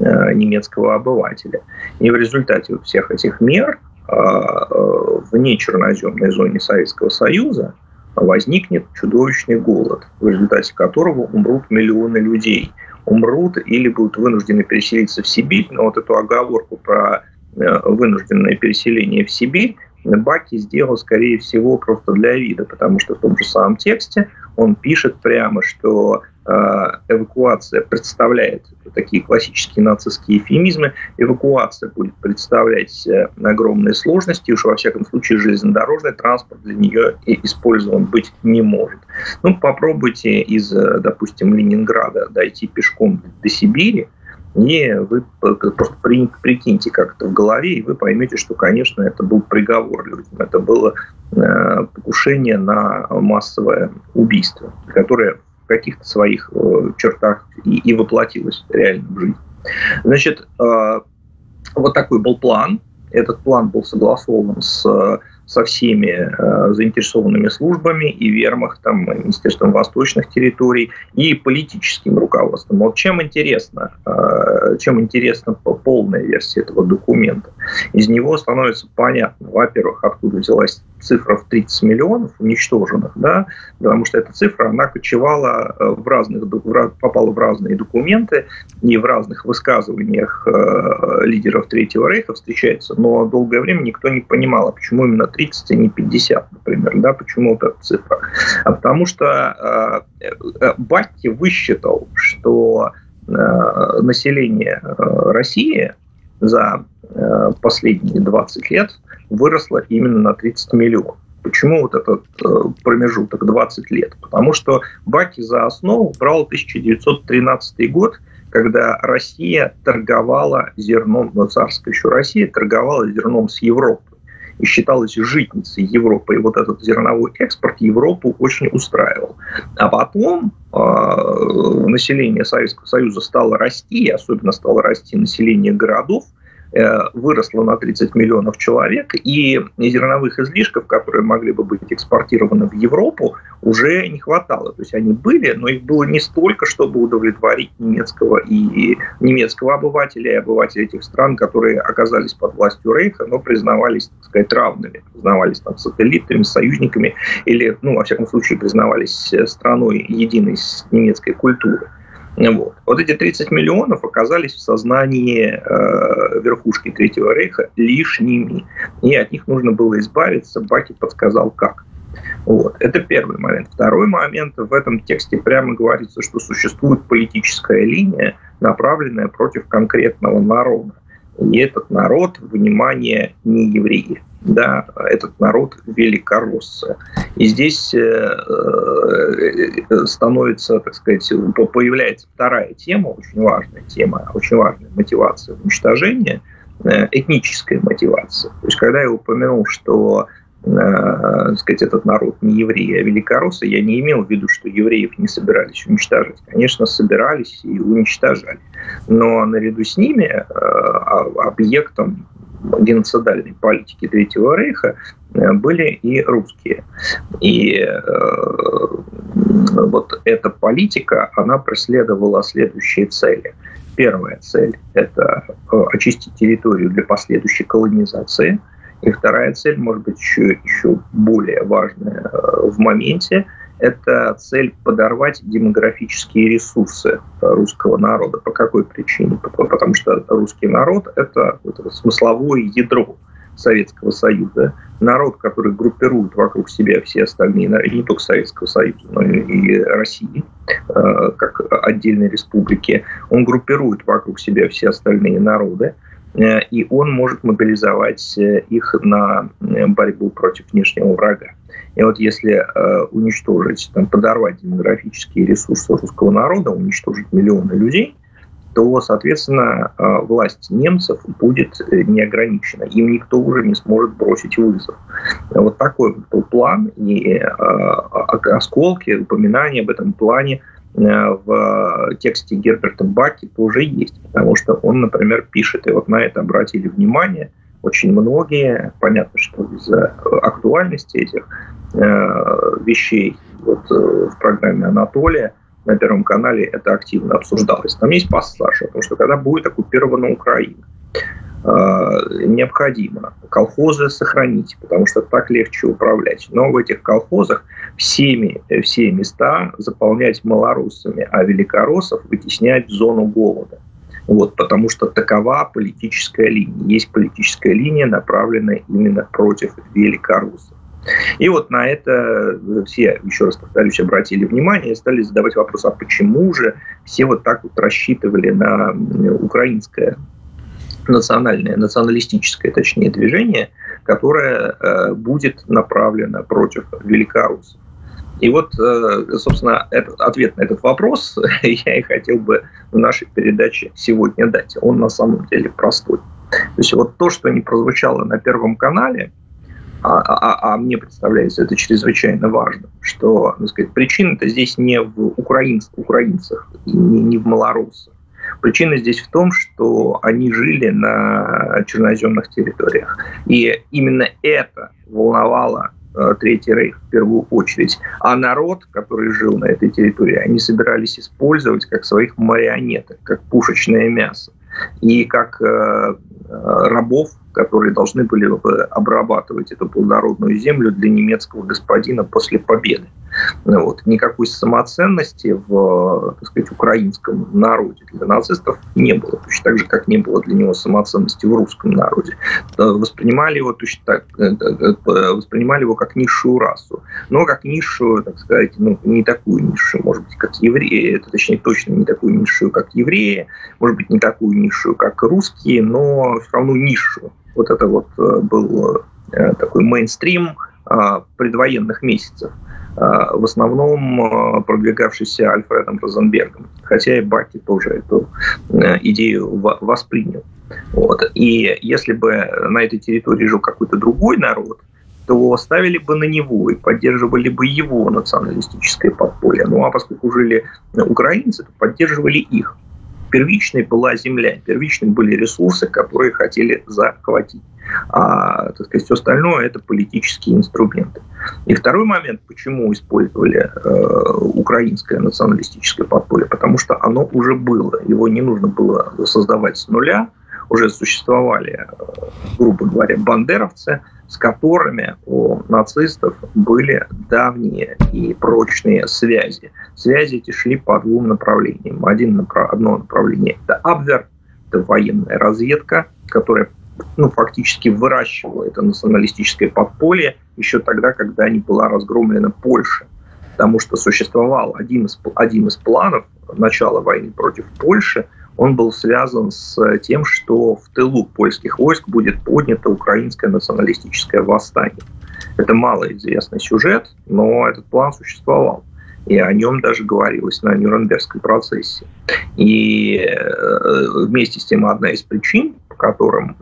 немецкого обывателя. И в результате всех этих мер а, э, вне черноземной зоне Советского Союза возникнет чудовищный голод, в результате которого умрут миллионы людей. Умрут или будут вынуждены переселиться в Сибирь. Но вот эту оговорку про э, вынужденное переселение в Сибирь Баки сделал, скорее всего, просто для вида, потому что в том же самом тексте он пишет прямо, что Э, эвакуация представляет такие классические нацистские эфемизмы, эвакуация будет представлять э, огромные сложности, уж во всяком случае железнодорожный транспорт для нее использован быть не может. Ну, попробуйте из, э, допустим, Ленинграда дойти пешком до Сибири, и вы просто прикиньте как это в голове, и вы поймете, что, конечно, это был приговор людям. Это было покушение на массовое убийство, которое в каких-то своих э, чертах и, и воплотилось реально в жизнь. Значит, э, вот такой был план. Этот план был согласован с со всеми э, заинтересованными службами и вермахтом, и Министерством восточных территорий, и политическим руководством. Вот чем интересно, э, чем интересна полная версия этого документа? Из него становится понятно, во-первых, откуда взялась цифра в 30 миллионов уничтоженных, да, потому что эта цифра, она кочевала э, в разных, попала в разные документы и в разных высказываниях э, лидеров Третьего Рейха встречается, но долгое время никто не понимал, а почему именно 30, а не 50, например, да, почему вот эта цифра. А потому что э, э, Батти высчитал, что э, население России за э, последние 20 лет выросло именно на 30 миллионов. Почему вот этот э, промежуток 20 лет? Потому что Баки за основу брал 1913 год, когда Россия торговала зерном, но царская еще Россия торговала зерном с Европой и считалась житницей Европы. И вот этот зерновой экспорт Европу очень устраивал. А потом э, население Советского Союза стало расти, особенно стало расти население городов – Э, выросло на 30 миллионов человек, и зерновых излишков, которые могли бы быть экспортированы в Европу, уже не хватало. То есть они были, но их было не столько, чтобы удовлетворить немецкого и немецкого обывателя и обывателей этих стран, которые оказались под властью Рейха, но признавались, так сказать, равными, признавались там сателлитами, союзниками или, ну, во всяком случае, признавались страной единой немецкой культурой. Вот. вот эти 30 миллионов оказались в сознании э, верхушки Третьего Рейха лишними. И от них нужно было избавиться. Баки подсказал, как. Вот. Это первый момент. Второй момент. В этом тексте прямо говорится, что существует политическая линия, направленная против конкретного народа. И этот народ, внимание, не евреи. Да, этот народ великороссы. И здесь э, становится, так сказать, появляется вторая тема, очень важная тема, очень важная мотивация уничтожения, этническая мотивация. То есть, когда я упомянул, что э, сказать, этот народ не евреи, а великороссы, я не имел в виду, что евреев не собирались уничтожать. Конечно, собирались и уничтожали. Но наряду с ними э, объектом геноцидальной политики Третьего Рейха э, были и русские. И э, вот эта политика, она преследовала следующие цели. Первая цель – это э, очистить территорию для последующей колонизации – и вторая цель, может быть, еще, еще более важная э, в моменте, это цель подорвать демографические ресурсы русского народа. По какой причине? Потому что русский народ – это, смысловое ядро Советского Союза. Народ, который группирует вокруг себя все остальные, не только Советского Союза, но и России, э, как отдельной республики, он группирует вокруг себя все остальные народы. Э, и он может мобилизовать э, их на э, борьбу против внешнего врага. И вот если э, уничтожить, там, подорвать демографические ресурсы русского народа, уничтожить миллионы людей, то, соответственно, э, власть немцев будет неограничена. Им никто уже не сможет бросить вызов. Вот такой был план, и э, осколки, упоминания об этом плане – в тексте Герберта Баки тоже есть, потому что он, например, пишет, и вот на это обратили внимание очень многие, понятно, что из-за актуальности этих э, вещей вот, э, в программе «Анатолия» на Первом канале это активно обсуждалось. Там есть пассаж потому что когда будет оккупирована Украина, Э, необходимо колхозы сохранить, потому что так легче управлять. Но в этих колхозах всеми, все места заполнять малорусами, а великороссов вытеснять в зону голода. Вот, потому что такова политическая линия. Есть политическая линия, направленная именно против великороссов. И вот на это все, еще раз повторюсь, обратили внимание и стали задавать вопрос, а почему же все вот так вот рассчитывали на украинское национальное, националистическое, точнее, движение, которое э, будет направлено против великорусов. И вот, э, собственно, этот, ответ на этот вопрос я и хотел бы в нашей передаче сегодня дать. Он на самом деле простой. То есть вот то, что не прозвучало на Первом канале, а, а, а, мне представляется это чрезвычайно важно, что так сказать, причина-то здесь не в украинцах, украинцах не, не в малорусах, Причина здесь в том, что они жили на черноземных территориях. И именно это волновало э, Третий Рейх в первую очередь. А народ, который жил на этой территории, они собирались использовать как своих марионеток, как пушечное мясо. И как э, э рабов, которые должны были обрабатывать эту плодородную землю для немецкого господина после победы. Ну вот. Никакой самоценности в так сказать, украинском народе для нацистов не было. Точно так же, как не было для него самоценности в русском народе. Воспринимали его точно так, э, э, э, воспринимали его как низшую расу. Но как низшую, так сказать, ну, не такую низшую, может быть, как евреи, это точнее точно не такую низшую, как евреи, может быть, не такую низшую, как русские, но все равно низшую. Вот это вот был такой мейнстрим предвоенных месяцев. Э, в основном э, продвигавшийся Альфредом Розенбергом. Хотя и Баки тоже эту э, идею воспринял. Вот. И если бы на этой территории жил какой-то другой народ, то ставили бы на него и поддерживали бы его националистическое подполье. Ну а поскольку жили украинцы, то поддерживали их. Первичной была земля, первичной были ресурсы, которые хотели захватить а так сказать, все остальное это политические инструменты. И второй момент, почему использовали э, украинское националистическое подполье, потому что оно уже было, его не нужно было создавать с нуля, уже существовали, э, грубо говоря, бандеровцы, с которыми у нацистов были давние и прочные связи. Связи эти шли по двум направлениям. Один, одно направление – это Абвер, это военная разведка, которая ну, фактически выращивала это националистическое подполье еще тогда, когда не была разгромлена Польша. Потому что существовал один из, один из планов начала войны против Польши, он был связан с тем, что в тылу польских войск будет поднято украинское националистическое восстание. Это малоизвестный сюжет, но этот план существовал. И о нем даже говорилось на Нюрнбергском процессе. И э, вместе с тем одна из причин, по которым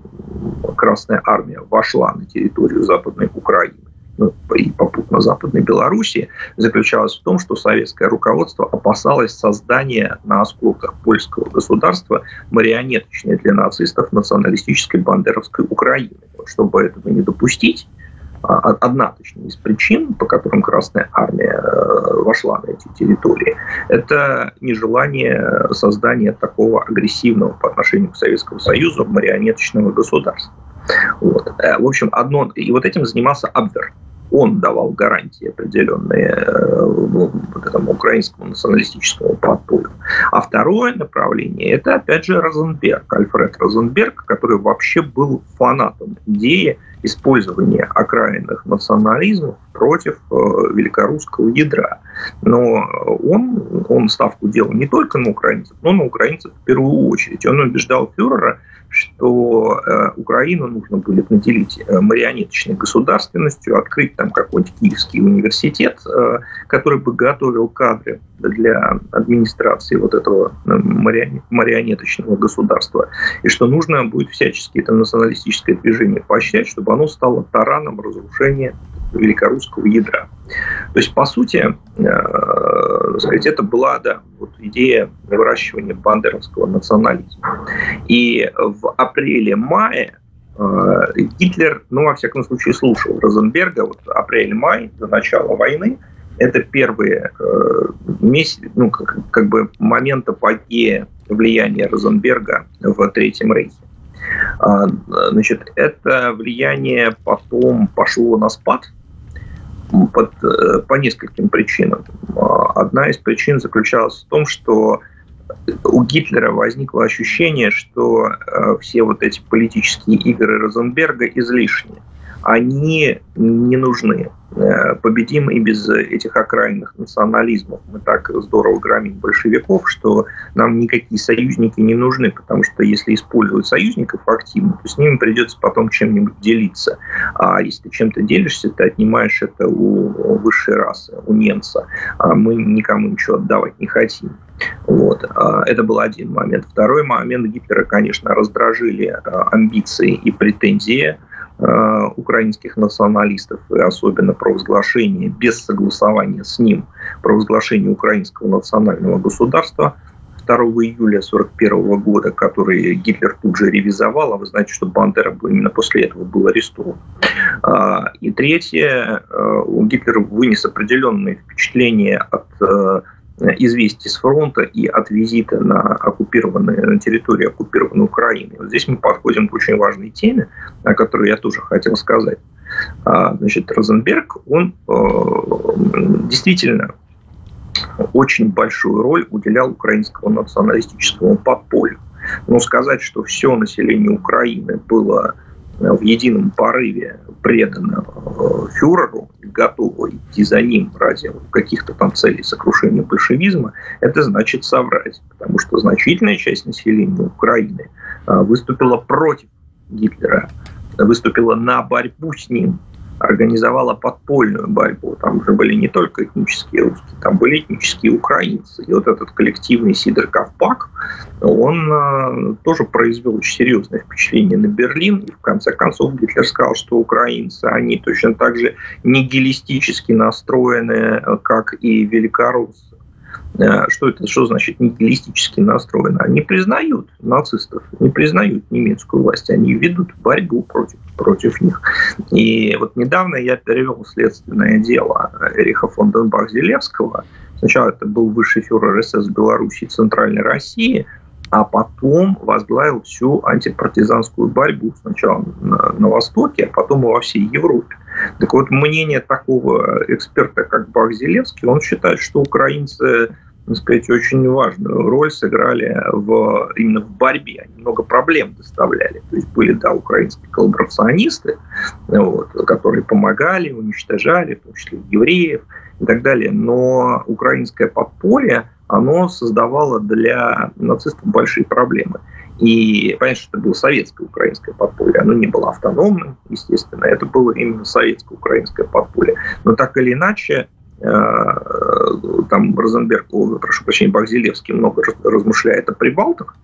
Красная Армия вошла на территорию Западной Украины, ну, и попутно Западной Белоруссии, заключалась в том, что советское руководство опасалось создания на осколках польского государства марионеточной для нацистов националистической бандеровской Украины. Чтобы этого не допустить, а, одна, точнее, из причин, по которым Красная Армия э, вошла на эти территории, это нежелание создания такого агрессивного по отношению к Советскому Союзу марионеточного государства. Вот. Э, в общем, одно... И вот этим занимался Абвер он давал гарантии определенные э, вот этому украинскому националистическому подполью. А второе направление – это, опять же, Розенберг, Альфред Розенберг, который вообще был фанатом идеи использования окраинных национализмов против э, великорусского ядра. Но он, он ставку делал не только на украинцев, но на украинцев в первую очередь. Он убеждал фюрера, что э, Украину нужно будет наделить э, марионеточной государственностью, открыть там какой-нибудь Киевский университет, э, который бы готовил кадры для администрации вот этого марионеточного государства, и что нужно будет всячески это националистическое движение поощрять, чтобы оно стало тараном разрушения великорусского ядра. То есть, по сути, э, сказать, это была да, вот идея выращивания бандеровского национализма. И в апреле-мае э, Гитлер, ну, во всяком случае, слушал Розенберга, вот апрель-май до начала войны, это первые э, месяцы, ну, как, как бы момент апогея влияния Розенберга в Третьем Рейхе. А, значит, это влияние потом пошло на спад, под, э, по нескольким причинам. А, одна из причин заключалась в том, что у Гитлера возникло ощущение, что э, все вот эти политические игры Розенберга излишни. Они не нужны. Э, победим и без этих окраинных национализмов. Мы так здорово громим большевиков, что нам никакие союзники не нужны, потому что если использовать союзников активно, то с ними придется потом чем-нибудь делиться. А если ты чем-то делишься, ты отнимаешь это у высшей расы, у немца. А мы никому ничего отдавать не хотим. Вот. А это был один момент. Второй момент Гитлера, конечно, раздражили а, амбиции и претензии украинских националистов, и особенно провозглашение без согласования с ним, провозглашение украинского национального государства 2 июля 1941 года, который Гитлер тут же ревизовал, а вы знаете, что Бандера именно после этого был арестован. А, и третье, э, Гитлер вынес определенные впечатления от э, известий с фронта и от визита на оккупированные на территории оккупированной Украины. Вот здесь мы подходим к очень важной теме, о которой я тоже хотел сказать. А, значит, Розенберг, он э, действительно очень большую роль уделял украинскому националистическому подполью. Но сказать, что все население Украины было в едином порыве предано э, фюреру, готово идти за ним ради каких-то там целей сокрушения большевизма, это значит соврать. Потому что значительная часть населения Украины э, выступила против Гитлера, выступила на борьбу с ним, организовала подпольную борьбу. Там же были не только этнические русские, там были этнические украинцы. И вот этот коллективный Сидор Ковпак, он э, тоже произвел очень серьезное впечатление на Берлин. И в конце концов Гитлер сказал, что украинцы, они точно так же нигилистически настроены, как и великоруссы. Э, что это, что значит нигилистически настроены? Они признают нацистов, не признают немецкую власть, они ведут борьбу против, против них. И вот недавно я перевел следственное дело Эриха фон Денбах-Зелевского. Сначала это был высший фюрер СС Беларуси и Центральной России, а потом возглавил всю антипартизанскую борьбу сначала на, на Востоке, а потом и во всей Европе. Так вот, мнение такого эксперта, как Бах-Зелевский, он считает, что украинцы так сказать, очень важную роль сыграли в, именно в борьбе. Они много проблем доставляли. То есть были, да, украинские коллаборационисты, вот, которые помогали, уничтожали, в том числе евреев и так далее. Но украинское подполье, оно создавало для нацистов большие проблемы. И что это было советское украинское подполье. Оно не было автономным, естественно. Это было именно советское украинское подполье. Но так или иначе, э, там Розенберг, прошу прощения, Бахзилевский много размышляет о прибалтах,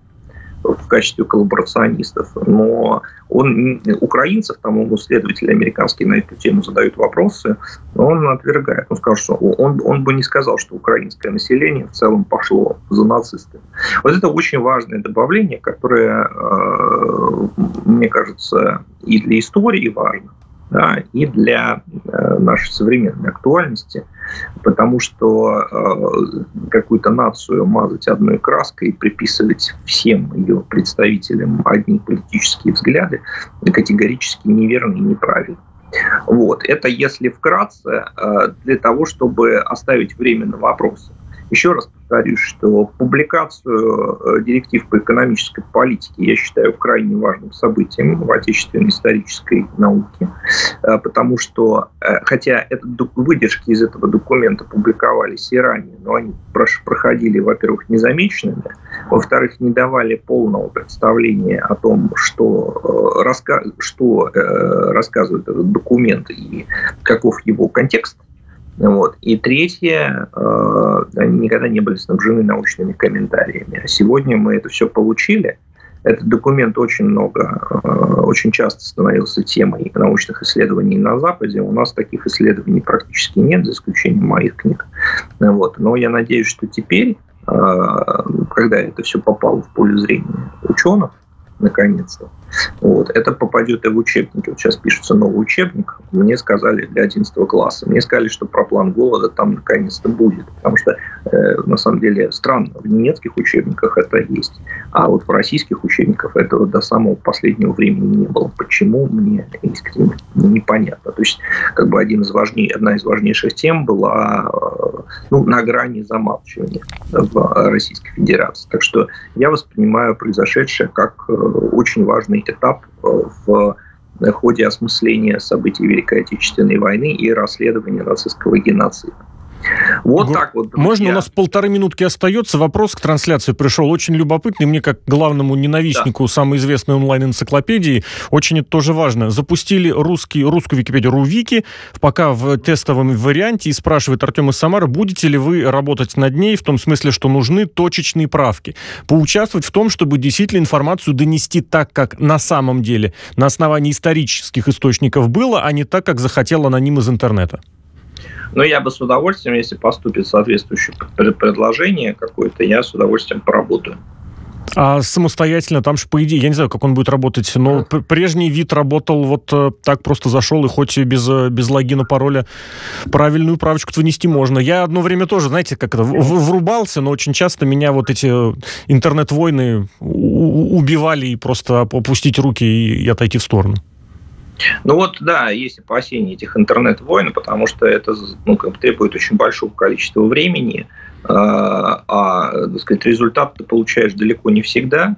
в качестве коллаборационистов, но он украинцев, там ему исследователи американские на эту тему задают вопросы, но он отвергает. Он сказал, что он, он бы не сказал, что украинское население в целом пошло за нацистами. Вот это очень важное добавление, которое, э, мне кажется, и для истории важно, да, и для э, нашей современной актуальности, потому что э, какую-то нацию мазать одной краской и приписывать всем ее представителям одни политические взгляды категорически неверно и неправильно. Вот. Это если вкратце, э, для того, чтобы оставить время на вопросы. Еще раз повторюсь, что публикацию э, директив по экономической политике я считаю крайне важным событием в отечественной исторической науке, э, потому что, э, хотя это, выдержки из этого документа публиковались и ранее, но они проходили, во-первых, незамеченными, во-вторых, не давали полного представления о том, что, что рассказывает этот документ и каков его контекст, вот. И третье, э, они никогда не были снабжены научными комментариями. А сегодня мы это все получили. Этот документ очень много, э, очень часто становился темой научных исследований на Западе. У нас таких исследований практически нет, за исключением моих книг. Вот. Но я надеюсь, что теперь, э, когда это все попало в поле зрения ученых, наконец-то, вот. Это попадет и в учебники. Вот сейчас пишется новый учебник. Мне сказали для 11 класса. Мне сказали, что про план голода там наконец-то будет. Потому что, э, на самом деле, странно, в немецких учебниках это есть. А вот в российских учебниках этого до самого последнего времени не было. Почему, мне искренне непонятно. То есть, как бы один из важней, одна из важнейших тем была э, ну, на грани замалчивания в Российской Федерации. Так что я воспринимаю произошедшее как э, очень важный этап э, в ходе осмысления событий Великой Отечественной войны и расследования нацистского геноцида. Вот так вот. Друзья. Можно, у нас полторы минутки остается. Вопрос к трансляции пришел очень любопытный. Мне, как главному ненавистнику да. самой известной онлайн-энциклопедии, очень это тоже важно. Запустили русский, русскую Википедию Рувики, пока в тестовом варианте, и спрашивает Артем из Самары, будете ли вы работать над ней, в том смысле, что нужны точечные правки. Поучаствовать в том, чтобы действительно информацию донести так, как на самом деле, на основании исторических источников было, а не так, как захотел аноним из интернета. Но я бы с удовольствием, если поступит соответствующее предложение какое-то, я с удовольствием поработаю. А самостоятельно, там же, по идее, я не знаю, как он будет работать, но прежний вид работал вот э, так, просто зашел, и хоть без, э, без логина, пароля, правильную правочку внести можно. Я одно время тоже, знаете, как это, врубался, но очень часто меня вот эти интернет-войны убивали, и просто опустить руки и отойти в сторону. Ну вот, да, есть опасения этих интернет-войн, потому что это ну, как бы требует очень большого количества времени, а, а так сказать, результат ты получаешь далеко не всегда.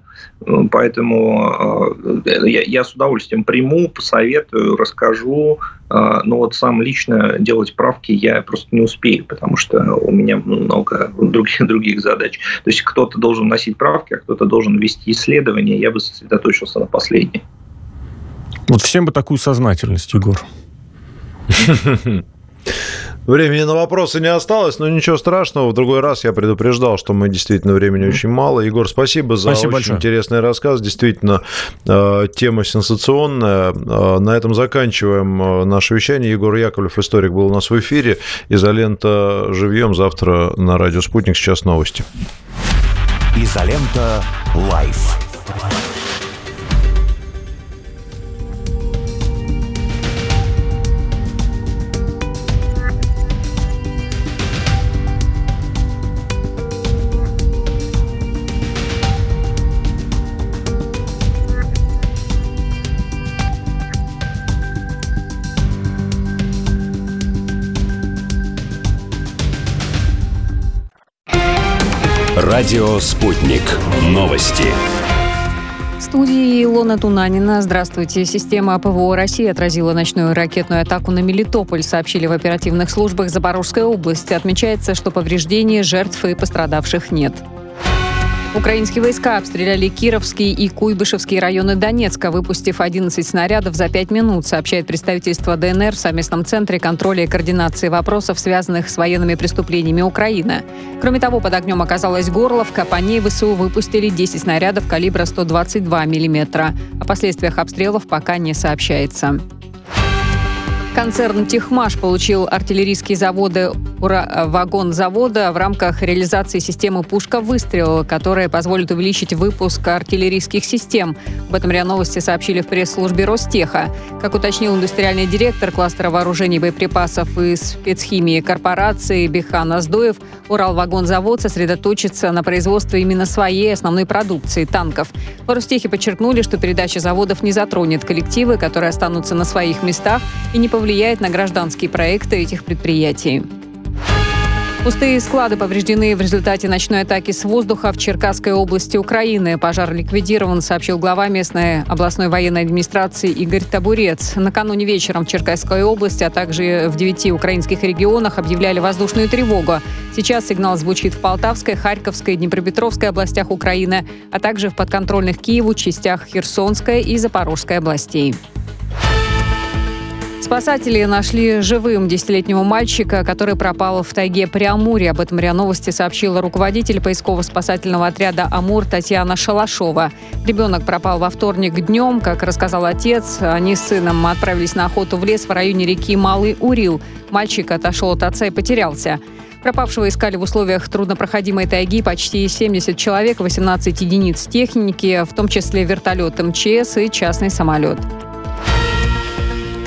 Поэтому а, я, я с удовольствием приму, посоветую, расскажу. А, но вот сам лично делать правки я просто не успею, потому что у меня много других, других задач. То есть кто-то должен носить правки, а кто-то должен вести исследования. Я бы сосредоточился на последнем. Вот всем бы такую сознательность, Егор. Времени на вопросы не осталось, но ничего страшного. В другой раз я предупреждал, что мы действительно времени очень мало. Егор, спасибо за спасибо очень большое. интересный рассказ. Действительно, э, тема сенсационная. Э, на этом заканчиваем э, наше вещание. Егор Яковлев, историк, был у нас в эфире. Изолента живьем завтра на радио «Спутник». Сейчас новости. Изолента лайф. Радио «Спутник». Новости. В студии Илона Тунанина. Здравствуйте. Система ПВО России отразила ночную ракетную атаку на Мелитополь, сообщили в оперативных службах Запорожской области. Отмечается, что повреждений, жертв и пострадавших нет. Украинские войска обстреляли Кировский и Куйбышевские районы Донецка, выпустив 11 снарядов за 5 минут, сообщает представительство ДНР в совместном центре контроля и координации вопросов, связанных с военными преступлениями Украины. Кроме того, под огнем оказалась Горловка, по ней ВСУ выпустили 10 снарядов калибра 122 мм. О последствиях обстрелов пока не сообщается. Концерн «Техмаш» получил артиллерийские заводы вагон завода в рамках реализации системы «Пушка выстрел», которая позволит увеличить выпуск артиллерийских систем. Об этом РИА Новости сообщили в пресс-службе Ростеха. Как уточнил индустриальный директор кластера вооружений боеприпасов и спецхимии корпорации Бихан Аздоев, Уралвагонзавод сосредоточится на производстве именно своей основной продукции – танков. В Ростехе подчеркнули, что передача заводов не затронет коллективы, которые останутся на своих местах и не повлияет на гражданские проекты этих предприятий. Пустые склады повреждены в результате ночной атаки с воздуха в Черкасской области Украины. Пожар ликвидирован, сообщил глава местной областной военной администрации Игорь Табурец. Накануне вечером в Черкасской области, а также в девяти украинских регионах объявляли воздушную тревогу. Сейчас сигнал звучит в Полтавской, Харьковской, Днепропетровской областях Украины, а также в подконтрольных Киеву частях Херсонской и Запорожской областей. Спасатели нашли живым десятилетнего мальчика, который пропал в тайге при Амуре. Об этом РИА Новости сообщила руководитель поисково-спасательного отряда «Амур» Татьяна Шалашова. Ребенок пропал во вторник днем. Как рассказал отец, они с сыном отправились на охоту в лес в районе реки Малый Урил. Мальчик отошел от отца и потерялся. Пропавшего искали в условиях труднопроходимой тайги почти 70 человек, 18 единиц техники, в том числе вертолет МЧС и частный самолет.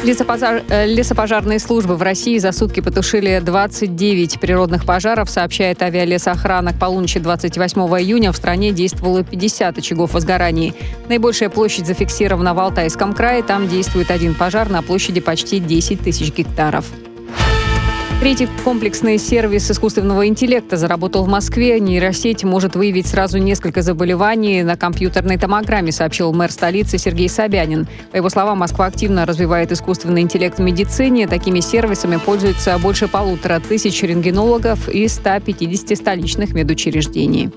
Лесопожар... Э, лесопожарные службы в России за сутки потушили 29 природных пожаров, сообщает авиалесоохрана. К полуночи 28 июня в стране действовало 50 очагов возгораний. Наибольшая площадь зафиксирована в Алтайском крае. Там действует один пожар на площади почти 10 тысяч гектаров. Третий комплексный сервис искусственного интеллекта заработал в Москве. Нейросеть может выявить сразу несколько заболеваний на компьютерной томограмме, сообщил мэр столицы Сергей Собянин. По его словам, Москва активно развивает искусственный интеллект в медицине. Такими сервисами пользуются больше полутора тысяч рентгенологов и 150 столичных медучреждений.